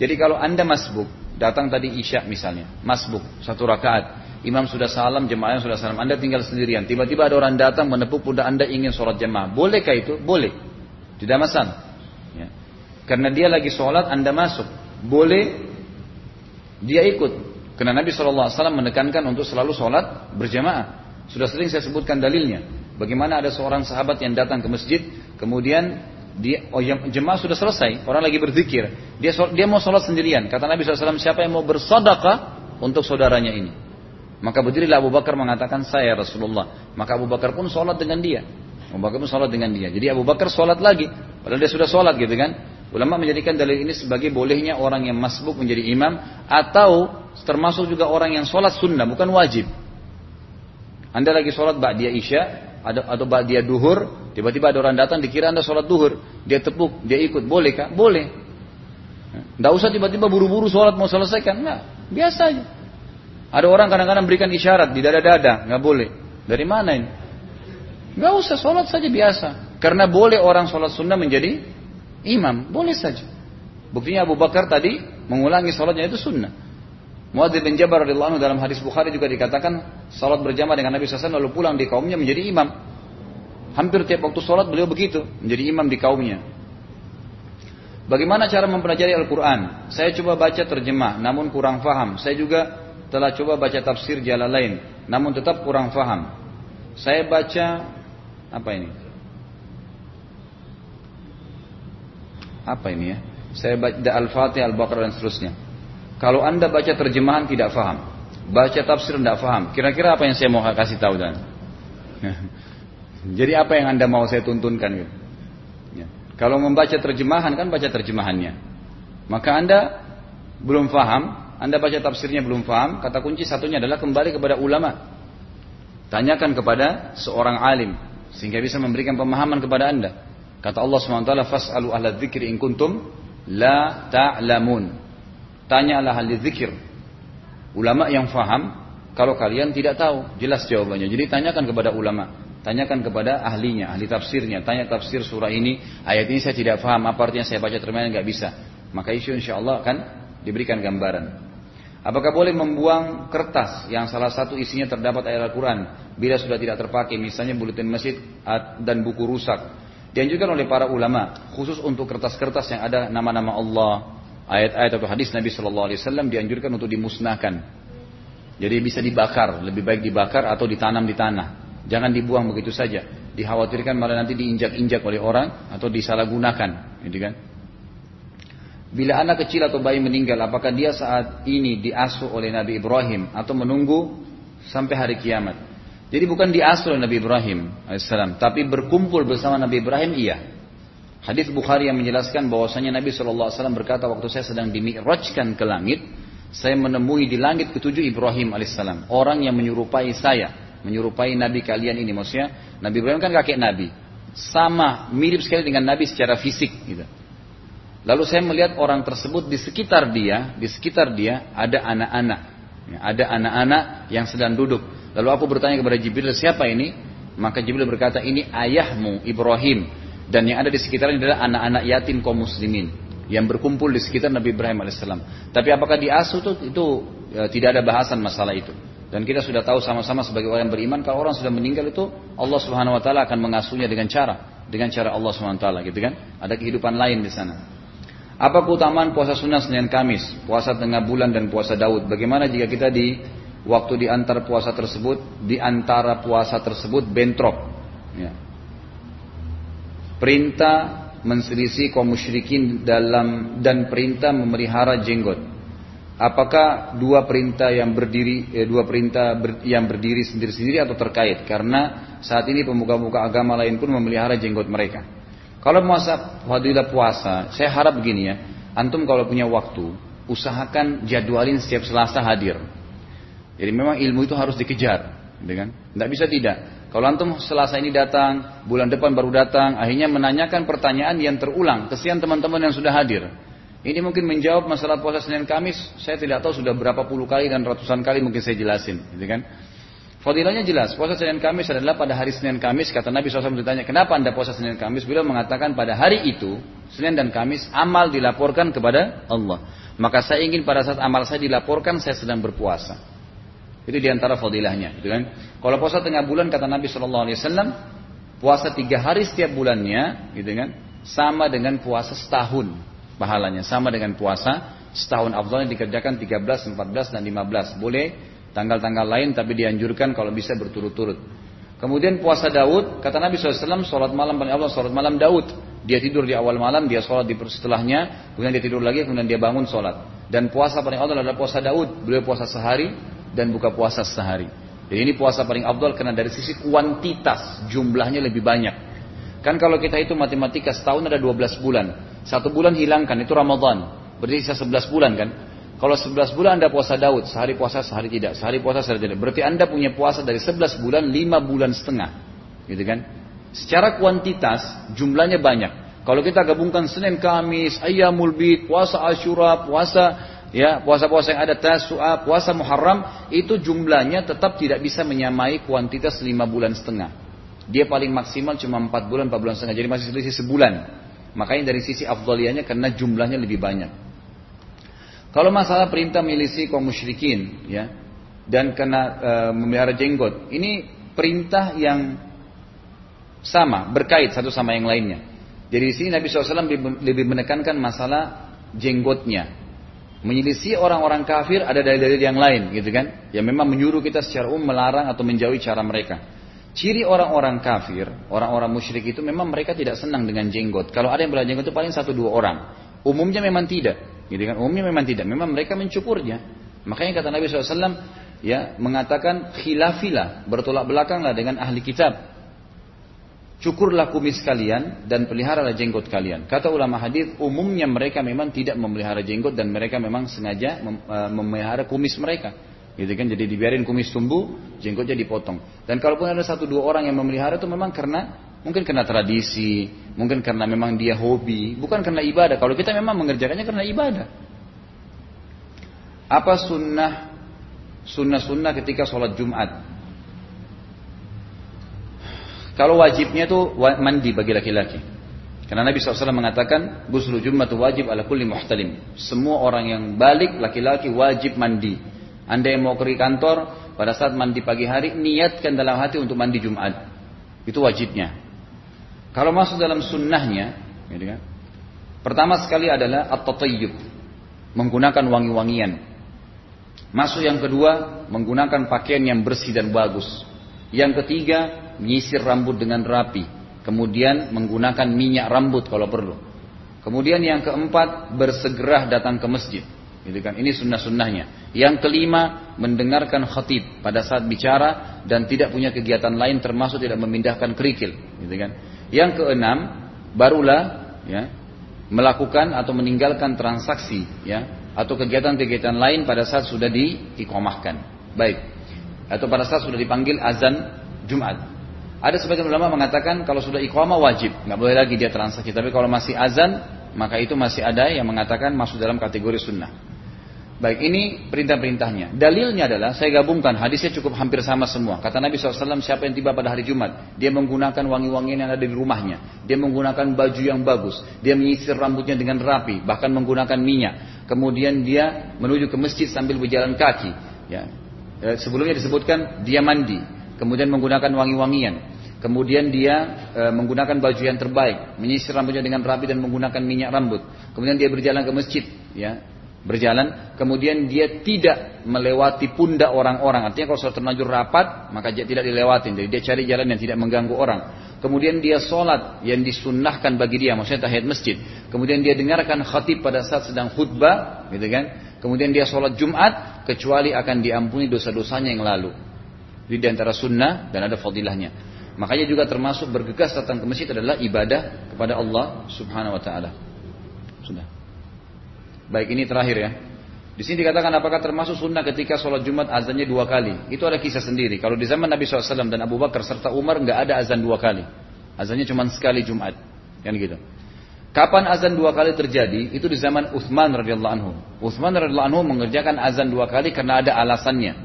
Jadi kalau anda masbuk, datang tadi isya misalnya, masbuk satu rakaat, imam sudah salam, jemaah sudah salam, anda tinggal sendirian, tiba-tiba ada orang datang menepuk pundak anda ingin sholat jamaah, bolehkah itu? Boleh, tidak masalah. Ya. Karena dia lagi sholat, anda masuk, boleh dia ikut. Karena Nabi SAW menekankan untuk selalu sholat berjamaah. Sudah sering saya sebutkan dalilnya. Bagaimana ada seorang sahabat yang datang ke masjid, kemudian dia, oh, jemaah sudah selesai, orang lagi berzikir. Dia dia mau sholat sendirian. Kata Nabi SAW, siapa yang mau bersodakah untuk saudaranya ini? Maka berdirilah Abu Bakar mengatakan saya Rasulullah. Maka Abu Bakar pun sholat dengan dia. Abu Bakar pun sholat dengan dia. Jadi Abu Bakar sholat lagi. Padahal dia sudah sholat gitu kan. Ulama menjadikan dalil ini sebagai bolehnya orang yang masbuk menjadi imam atau termasuk juga orang yang sholat sunnah bukan wajib. Anda lagi sholat dia isya atau dia duhur, tiba-tiba ada orang datang dikira Anda sholat duhur, dia tepuk, dia ikut, boleh kah? Boleh. Tidak usah tiba-tiba buru-buru sholat mau selesaikan, enggak, biasa aja. Ada orang kadang-kadang berikan isyarat di dada-dada, nggak boleh. Dari mana ini? Nggak usah sholat saja biasa. Karena boleh orang sholat sunnah menjadi imam, boleh saja. Buktinya Abu Bakar tadi mengulangi sholatnya itu sunnah. Muadz bin Jabal radhiyallahu anhu dalam hadis Bukhari juga dikatakan salat berjamaah dengan Nabi SAW lalu pulang di kaumnya menjadi imam. Hampir tiap waktu salat beliau begitu, menjadi imam di kaumnya. Bagaimana cara mempelajari Al-Quran? Saya coba baca terjemah, namun kurang faham. Saya juga telah coba baca tafsir jalan lain, namun tetap kurang faham. Saya baca apa ini? Apa ini ya? Saya baca Al-Fatihah, Al-Baqarah dan seterusnya. Kalau anda baca terjemahan tidak faham, baca tafsir tidak faham, kira-kira apa yang saya mau kasih tahu dan? Jadi apa yang anda mau saya tuntunkan? Gitu? Ya. Kalau membaca terjemahan kan baca terjemahannya. Maka anda belum faham, anda baca tafsirnya belum faham, kata kunci satunya adalah kembali kepada ulama. Tanyakan kepada seorang alim sehingga bisa memberikan pemahaman kepada anda. Kata Allah SWT, Fas'alu ahla dzikri in kuntum la ta'lamun. Tanyalah ahli zikir. Ulama yang faham, kalau kalian tidak tahu, jelas jawabannya. Jadi tanyakan kepada ulama, tanyakan kepada ahlinya, ahli tafsirnya. Tanya tafsir surah ini, ayat ini saya tidak faham, apa artinya saya baca terjemahan nggak bisa. Maka isu insya Allah akan diberikan gambaran. Apakah boleh membuang kertas yang salah satu isinya terdapat ayat Al-Quran bila sudah tidak terpakai, misalnya buletin masjid dan buku rusak? Dianjurkan oleh para ulama, khusus untuk kertas-kertas yang ada nama-nama Allah, ayat-ayat atau hadis Nabi Shallallahu Alaihi Wasallam dianjurkan untuk dimusnahkan. Jadi bisa dibakar, lebih baik dibakar atau ditanam di tanah. Jangan dibuang begitu saja. Dikhawatirkan malah nanti diinjak-injak oleh orang atau disalahgunakan, gitu kan? Bila anak kecil atau bayi meninggal, apakah dia saat ini diasuh oleh Nabi Ibrahim atau menunggu sampai hari kiamat? Jadi bukan diasuh oleh Nabi Ibrahim alaihissalam, tapi berkumpul bersama Nabi Ibrahim iya. Hadis Bukhari yang menjelaskan bahwasanya Nabi SAW berkata waktu saya sedang dimi'rajkan ke langit, saya menemui di langit ketujuh Ibrahim alaihissalam, orang yang menyerupai saya, menyerupai Nabi kalian ini. Maksudnya Nabi Ibrahim kan kakek Nabi, sama mirip sekali dengan Nabi secara fisik. Gitu. Lalu saya melihat orang tersebut di sekitar dia, di sekitar dia ada anak-anak, ya, ada anak-anak yang sedang duduk. Lalu aku bertanya kepada Jibril siapa ini? Maka Jibril berkata ini ayahmu Ibrahim dan yang ada di sekitarnya adalah anak-anak yatim kaum muslimin yang berkumpul di sekitar Nabi Ibrahim alaihissalam. Tapi apakah diasuh itu, itu ya, tidak ada bahasan masalah itu. Dan kita sudah tahu sama-sama sebagai orang beriman kalau orang sudah meninggal itu Allah Subhanahu wa taala akan mengasuhnya dengan cara dengan cara Allah Subhanahu wa taala gitu kan. Ada kehidupan lain di sana. Apa keutamaan puasa sunnah Senin Kamis, puasa tengah bulan dan puasa Daud? Bagaimana jika kita di waktu di antar puasa tersebut, di antara puasa tersebut bentrok? Ya perintah menselisih kaum musyrikin dalam dan perintah memelihara jenggot. Apakah dua perintah yang berdiri eh, dua perintah ber, yang berdiri sendiri-sendiri atau terkait? Karena saat ini pemuka-pemuka agama lain pun memelihara jenggot mereka. Kalau masa fadilah puasa, saya harap begini ya, antum kalau punya waktu, usahakan jadwalin setiap Selasa hadir. Jadi memang ilmu itu harus dikejar, gitu kan? Tidak bisa tidak. Kalau antum selasa ini datang, bulan depan baru datang, akhirnya menanyakan pertanyaan yang terulang. Kesian teman-teman yang sudah hadir. Ini mungkin menjawab masalah puasa Senin Kamis, saya tidak tahu sudah berapa puluh kali dan ratusan kali mungkin saya jelasin, gitu kan? Fadilahnya jelas, puasa Senin Kamis adalah pada hari Senin Kamis, kata Nabi SAW ditanya, kenapa anda puasa Senin Kamis? Beliau mengatakan pada hari itu, Senin dan Kamis, amal dilaporkan kepada Allah. Maka saya ingin pada saat amal saya dilaporkan, saya sedang berpuasa. Itu di antara fadilahnya, gitu kan? Kalau puasa tengah bulan kata Nabi Wasallam, puasa tiga hari setiap bulannya, gitu kan? Sama dengan puasa setahun pahalanya, sama dengan puasa setahun Abdullah dikerjakan 13, 14 dan 15. Boleh tanggal-tanggal lain tapi dianjurkan kalau bisa berturut-turut. Kemudian puasa Daud, kata Nabi SAW, sholat malam paling Allah, sholat malam Daud. Dia tidur di awal malam, dia sholat di setelahnya, kemudian dia tidur lagi, kemudian dia bangun sholat. Dan puasa paling Allah adalah puasa Daud. Beliau puasa sehari, dan buka puasa sehari. Jadi ini puasa paling abdul karena dari sisi kuantitas jumlahnya lebih banyak. Kan kalau kita itu matematika setahun ada 12 bulan. Satu bulan hilangkan itu Ramadan. Berarti sisa 11 bulan kan. Kalau 11 bulan Anda puasa Daud, sehari puasa, sehari tidak. Sehari puasa, sehari tidak. Berarti Anda punya puasa dari 11 bulan, 5 bulan setengah. Gitu kan? Secara kuantitas, jumlahnya banyak. Kalau kita gabungkan Senin, Kamis, Ayyamul Bid, puasa Ashura, puasa ya puasa-puasa yang ada Tasu'a, puasa Muharram, itu jumlahnya tetap tidak bisa menyamai kuantitas 5 bulan setengah. Dia paling maksimal cuma 4 bulan, 4 bulan setengah. Jadi masih selisih sebulan. Makanya dari sisi afdaliannya karena jumlahnya lebih banyak. Kalau masalah perintah milisi kaum musyrikin, ya, dan kena e, memelihara jenggot, ini perintah yang sama, berkait satu sama yang lainnya. Jadi di sini Nabi SAW lebih menekankan masalah jenggotnya. Menyelisi orang-orang kafir ada dalil-dalil yang lain, gitu kan? Yang memang menyuruh kita secara umum melarang atau menjauhi cara mereka. Ciri orang-orang kafir, orang-orang musyrik itu memang mereka tidak senang dengan jenggot. Kalau ada yang berjenggot itu paling satu dua orang. Umumnya memang tidak. Gitu kan? Umumnya memang tidak. Memang mereka mencukurnya. Makanya kata Nabi SAW, ya mengatakan khilafilah, bertolak belakanglah dengan ahli kitab. Cukurlah kumis kalian dan peliharalah jenggot kalian. Kata ulama hadis, umumnya mereka memang tidak memelihara jenggot dan mereka memang sengaja e, memelihara kumis mereka. Gitu kan? Jadi dibiarin kumis tumbuh, jenggotnya dipotong. Dan kalaupun ada satu dua orang yang memelihara itu memang karena Mungkin karena tradisi, mungkin karena memang dia hobi, bukan karena ibadah. Kalau kita memang mengerjakannya karena ibadah. Apa sunnah sunnah-sunnah ketika sholat Jumat? Kalau wajibnya itu mandi bagi laki-laki. Karena Nabi SAW mengatakan, Guslu Jumat wajib ala kulli muhtalim. Semua orang yang balik laki-laki wajib mandi. Anda yang mau ke kantor, pada saat mandi pagi hari, niatkan dalam hati untuk mandi Jumat. Itu wajibnya. Kalau masuk dalam sunnahnya, gitu kan? Pertama sekali adalah at-tatayyub, menggunakan wangi-wangian. Masuk yang kedua, menggunakan pakaian yang bersih dan bagus. Yang ketiga, menyisir rambut dengan rapi. Kemudian menggunakan minyak rambut kalau perlu. Kemudian yang keempat, bersegera datang ke masjid. Gitu kan? Ini sunnah-sunnahnya. Yang kelima, mendengarkan khatib pada saat bicara dan tidak punya kegiatan lain termasuk tidak memindahkan kerikil. Gitu kan? Yang keenam, barulah ya, melakukan atau meninggalkan transaksi ya atau kegiatan-kegiatan lain pada saat sudah diikomahkan. Baik. Atau pada saat sudah dipanggil azan Jumat. Ada sebagian ulama mengatakan kalau sudah iqamah wajib, nggak boleh lagi dia transaksi. Tapi kalau masih azan, maka itu masih ada yang mengatakan masuk dalam kategori sunnah. Baik, ini perintah-perintahnya. Dalilnya adalah, saya gabungkan, hadisnya cukup hampir sama semua. Kata Nabi SAW, siapa yang tiba pada hari Jumat, dia menggunakan wangi-wangian yang ada di rumahnya. Dia menggunakan baju yang bagus. Dia menyisir rambutnya dengan rapi, bahkan menggunakan minyak. Kemudian dia menuju ke masjid sambil berjalan kaki. Ya. E, sebelumnya disebutkan, dia mandi. Kemudian menggunakan wangi-wangian. Kemudian dia e, menggunakan baju yang terbaik, menyisir rambutnya dengan rapi dan menggunakan minyak rambut. Kemudian dia berjalan ke masjid, ya, berjalan, kemudian dia tidak melewati pundak orang-orang. Artinya kalau sudah terlanjur rapat, maka dia tidak dilewatin. Jadi dia cari jalan yang tidak mengganggu orang. Kemudian dia sholat yang disunnahkan bagi dia, maksudnya tahiyat masjid. Kemudian dia dengarkan khatib pada saat sedang khutbah, gitu kan? Kemudian dia sholat Jumat, kecuali akan diampuni dosa-dosanya yang lalu. Jadi di antara sunnah dan ada fadilahnya. Makanya juga termasuk bergegas datang ke masjid adalah ibadah kepada Allah Subhanahu wa taala. Sudah. Baik ini terakhir ya. Di sini dikatakan apakah termasuk sunnah ketika sholat Jumat azannya dua kali. Itu ada kisah sendiri. Kalau di zaman Nabi SAW dan Abu Bakar serta Umar nggak ada azan dua kali. Azannya cuma sekali Jumat. Kan gitu. Kapan azan dua kali terjadi? Itu di zaman Uthman radhiyallahu anhu. Uthman radhiyallahu anhu mengerjakan azan dua kali karena ada alasannya.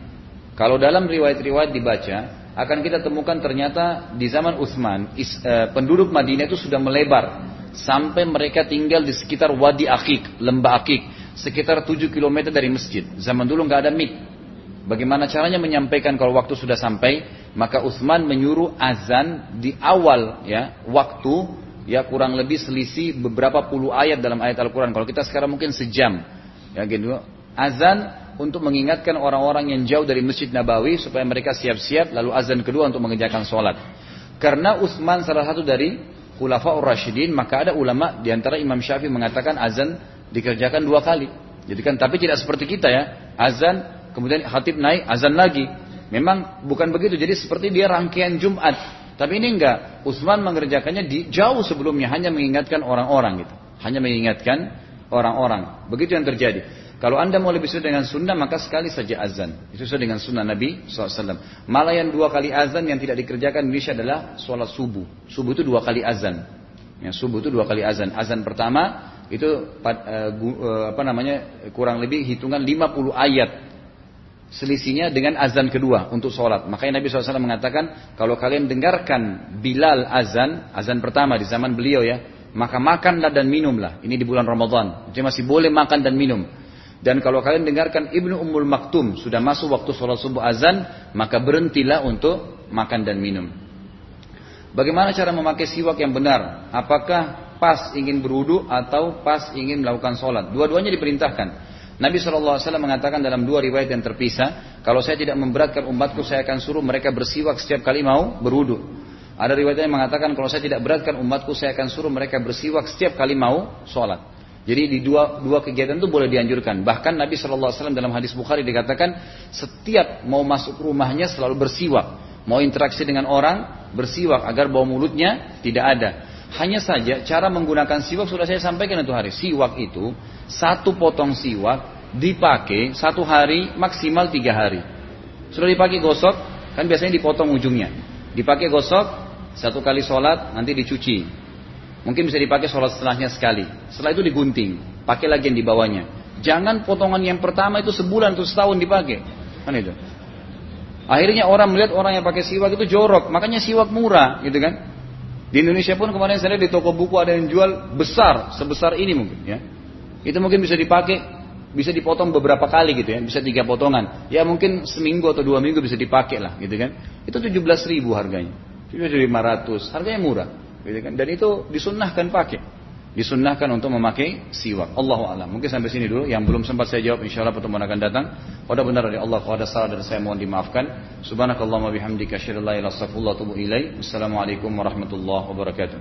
Kalau dalam riwayat-riwayat dibaca, akan kita temukan ternyata di zaman Uthman, is, uh, penduduk Madinah itu sudah melebar sampai mereka tinggal di sekitar Wadi Akik, lembah Akik, sekitar 7 km dari masjid. Zaman dulu nggak ada mik. Bagaimana caranya menyampaikan kalau waktu sudah sampai? Maka Utsman menyuruh azan di awal ya waktu ya kurang lebih selisih beberapa puluh ayat dalam ayat Al-Quran. Kalau kita sekarang mungkin sejam ya gitu. Azan untuk mengingatkan orang-orang yang jauh dari Masjid Nabawi supaya mereka siap-siap lalu azan kedua untuk mengerjakan sholat. Karena Utsman salah satu dari Khulafaur Rasyidin, maka ada ulama di antara Imam Syafi'i mengatakan azan dikerjakan dua kali. Jadi kan tapi tidak seperti kita ya. Azan kemudian khatib naik azan lagi. Memang bukan begitu. Jadi seperti dia rangkaian Jumat. Tapi ini enggak. Utsman mengerjakannya di jauh sebelumnya hanya mengingatkan orang-orang gitu. Hanya mengingatkan orang-orang. Begitu yang terjadi. Kalau anda mau lebih sesuai dengan sunnah maka sekali saja azan. Itu sesuai dengan sunnah Nabi SAW. Malah yang dua kali azan yang tidak dikerjakan di Indonesia adalah sholat subuh. Subuh itu dua kali azan. Ya, subuh itu dua kali azan. Azan pertama itu uh, apa namanya kurang lebih hitungan 50 ayat selisihnya dengan azan kedua untuk sholat. Makanya Nabi SAW mengatakan kalau kalian dengarkan Bilal azan, azan pertama di zaman beliau ya, maka makanlah dan minumlah. Ini di bulan Ramadan. Jadi masih boleh makan dan minum. Dan kalau kalian dengarkan Ibnu Ummul Maktum sudah masuk waktu sholat subuh azan, maka berhentilah untuk makan dan minum. Bagaimana cara memakai siwak yang benar? Apakah pas ingin berwudu atau pas ingin melakukan sholat? Dua-duanya diperintahkan. Nabi SAW mengatakan dalam dua riwayat yang terpisah, kalau saya tidak memberatkan umatku, saya akan suruh mereka bersiwak setiap kali mau berwudu. Ada riwayat yang mengatakan kalau saya tidak beratkan umatku, saya akan suruh mereka bersiwak setiap kali mau sholat. Jadi di dua, dua kegiatan itu boleh dianjurkan. Bahkan Nabi SAW dalam hadis Bukhari dikatakan setiap mau masuk rumahnya selalu bersiwak. Mau interaksi dengan orang, bersiwak agar bau mulutnya tidak ada. Hanya saja cara menggunakan siwak sudah saya sampaikan itu hari. Siwak itu satu potong siwak dipakai satu hari maksimal tiga hari. Sudah dipakai gosok, kan biasanya dipotong ujungnya. Dipakai gosok, satu kali sholat nanti dicuci. Mungkin bisa dipakai sholat setelahnya sekali. Setelah itu digunting. Pakai lagi yang di bawahnya. Jangan potongan yang pertama itu sebulan atau setahun dipakai. Kan itu. Akhirnya orang melihat orang yang pakai siwak itu jorok. Makanya siwak murah gitu kan. Di Indonesia pun kemarin saya lihat di toko buku ada yang jual besar. Sebesar ini mungkin ya. Itu mungkin bisa dipakai bisa dipotong beberapa kali gitu ya, bisa tiga potongan. Ya mungkin seminggu atau dua minggu bisa dipakai lah gitu kan. Itu 17 ribu harganya. Itu 500, harganya murah. Gitu kan? Dan itu disunnahkan pakai. Disunnahkan untuk memakai siwak. Allah alam. Mungkin sampai sini dulu. Yang belum sempat saya jawab, insya Allah pertemuan akan datang. Pada benar dari Allah, kalau ada salah dari saya mohon dimaafkan. Subhanakallahumma bihamdika asyhadu an la ilaha illa anta Assalamualaikum warahmatullahi wabarakatuh.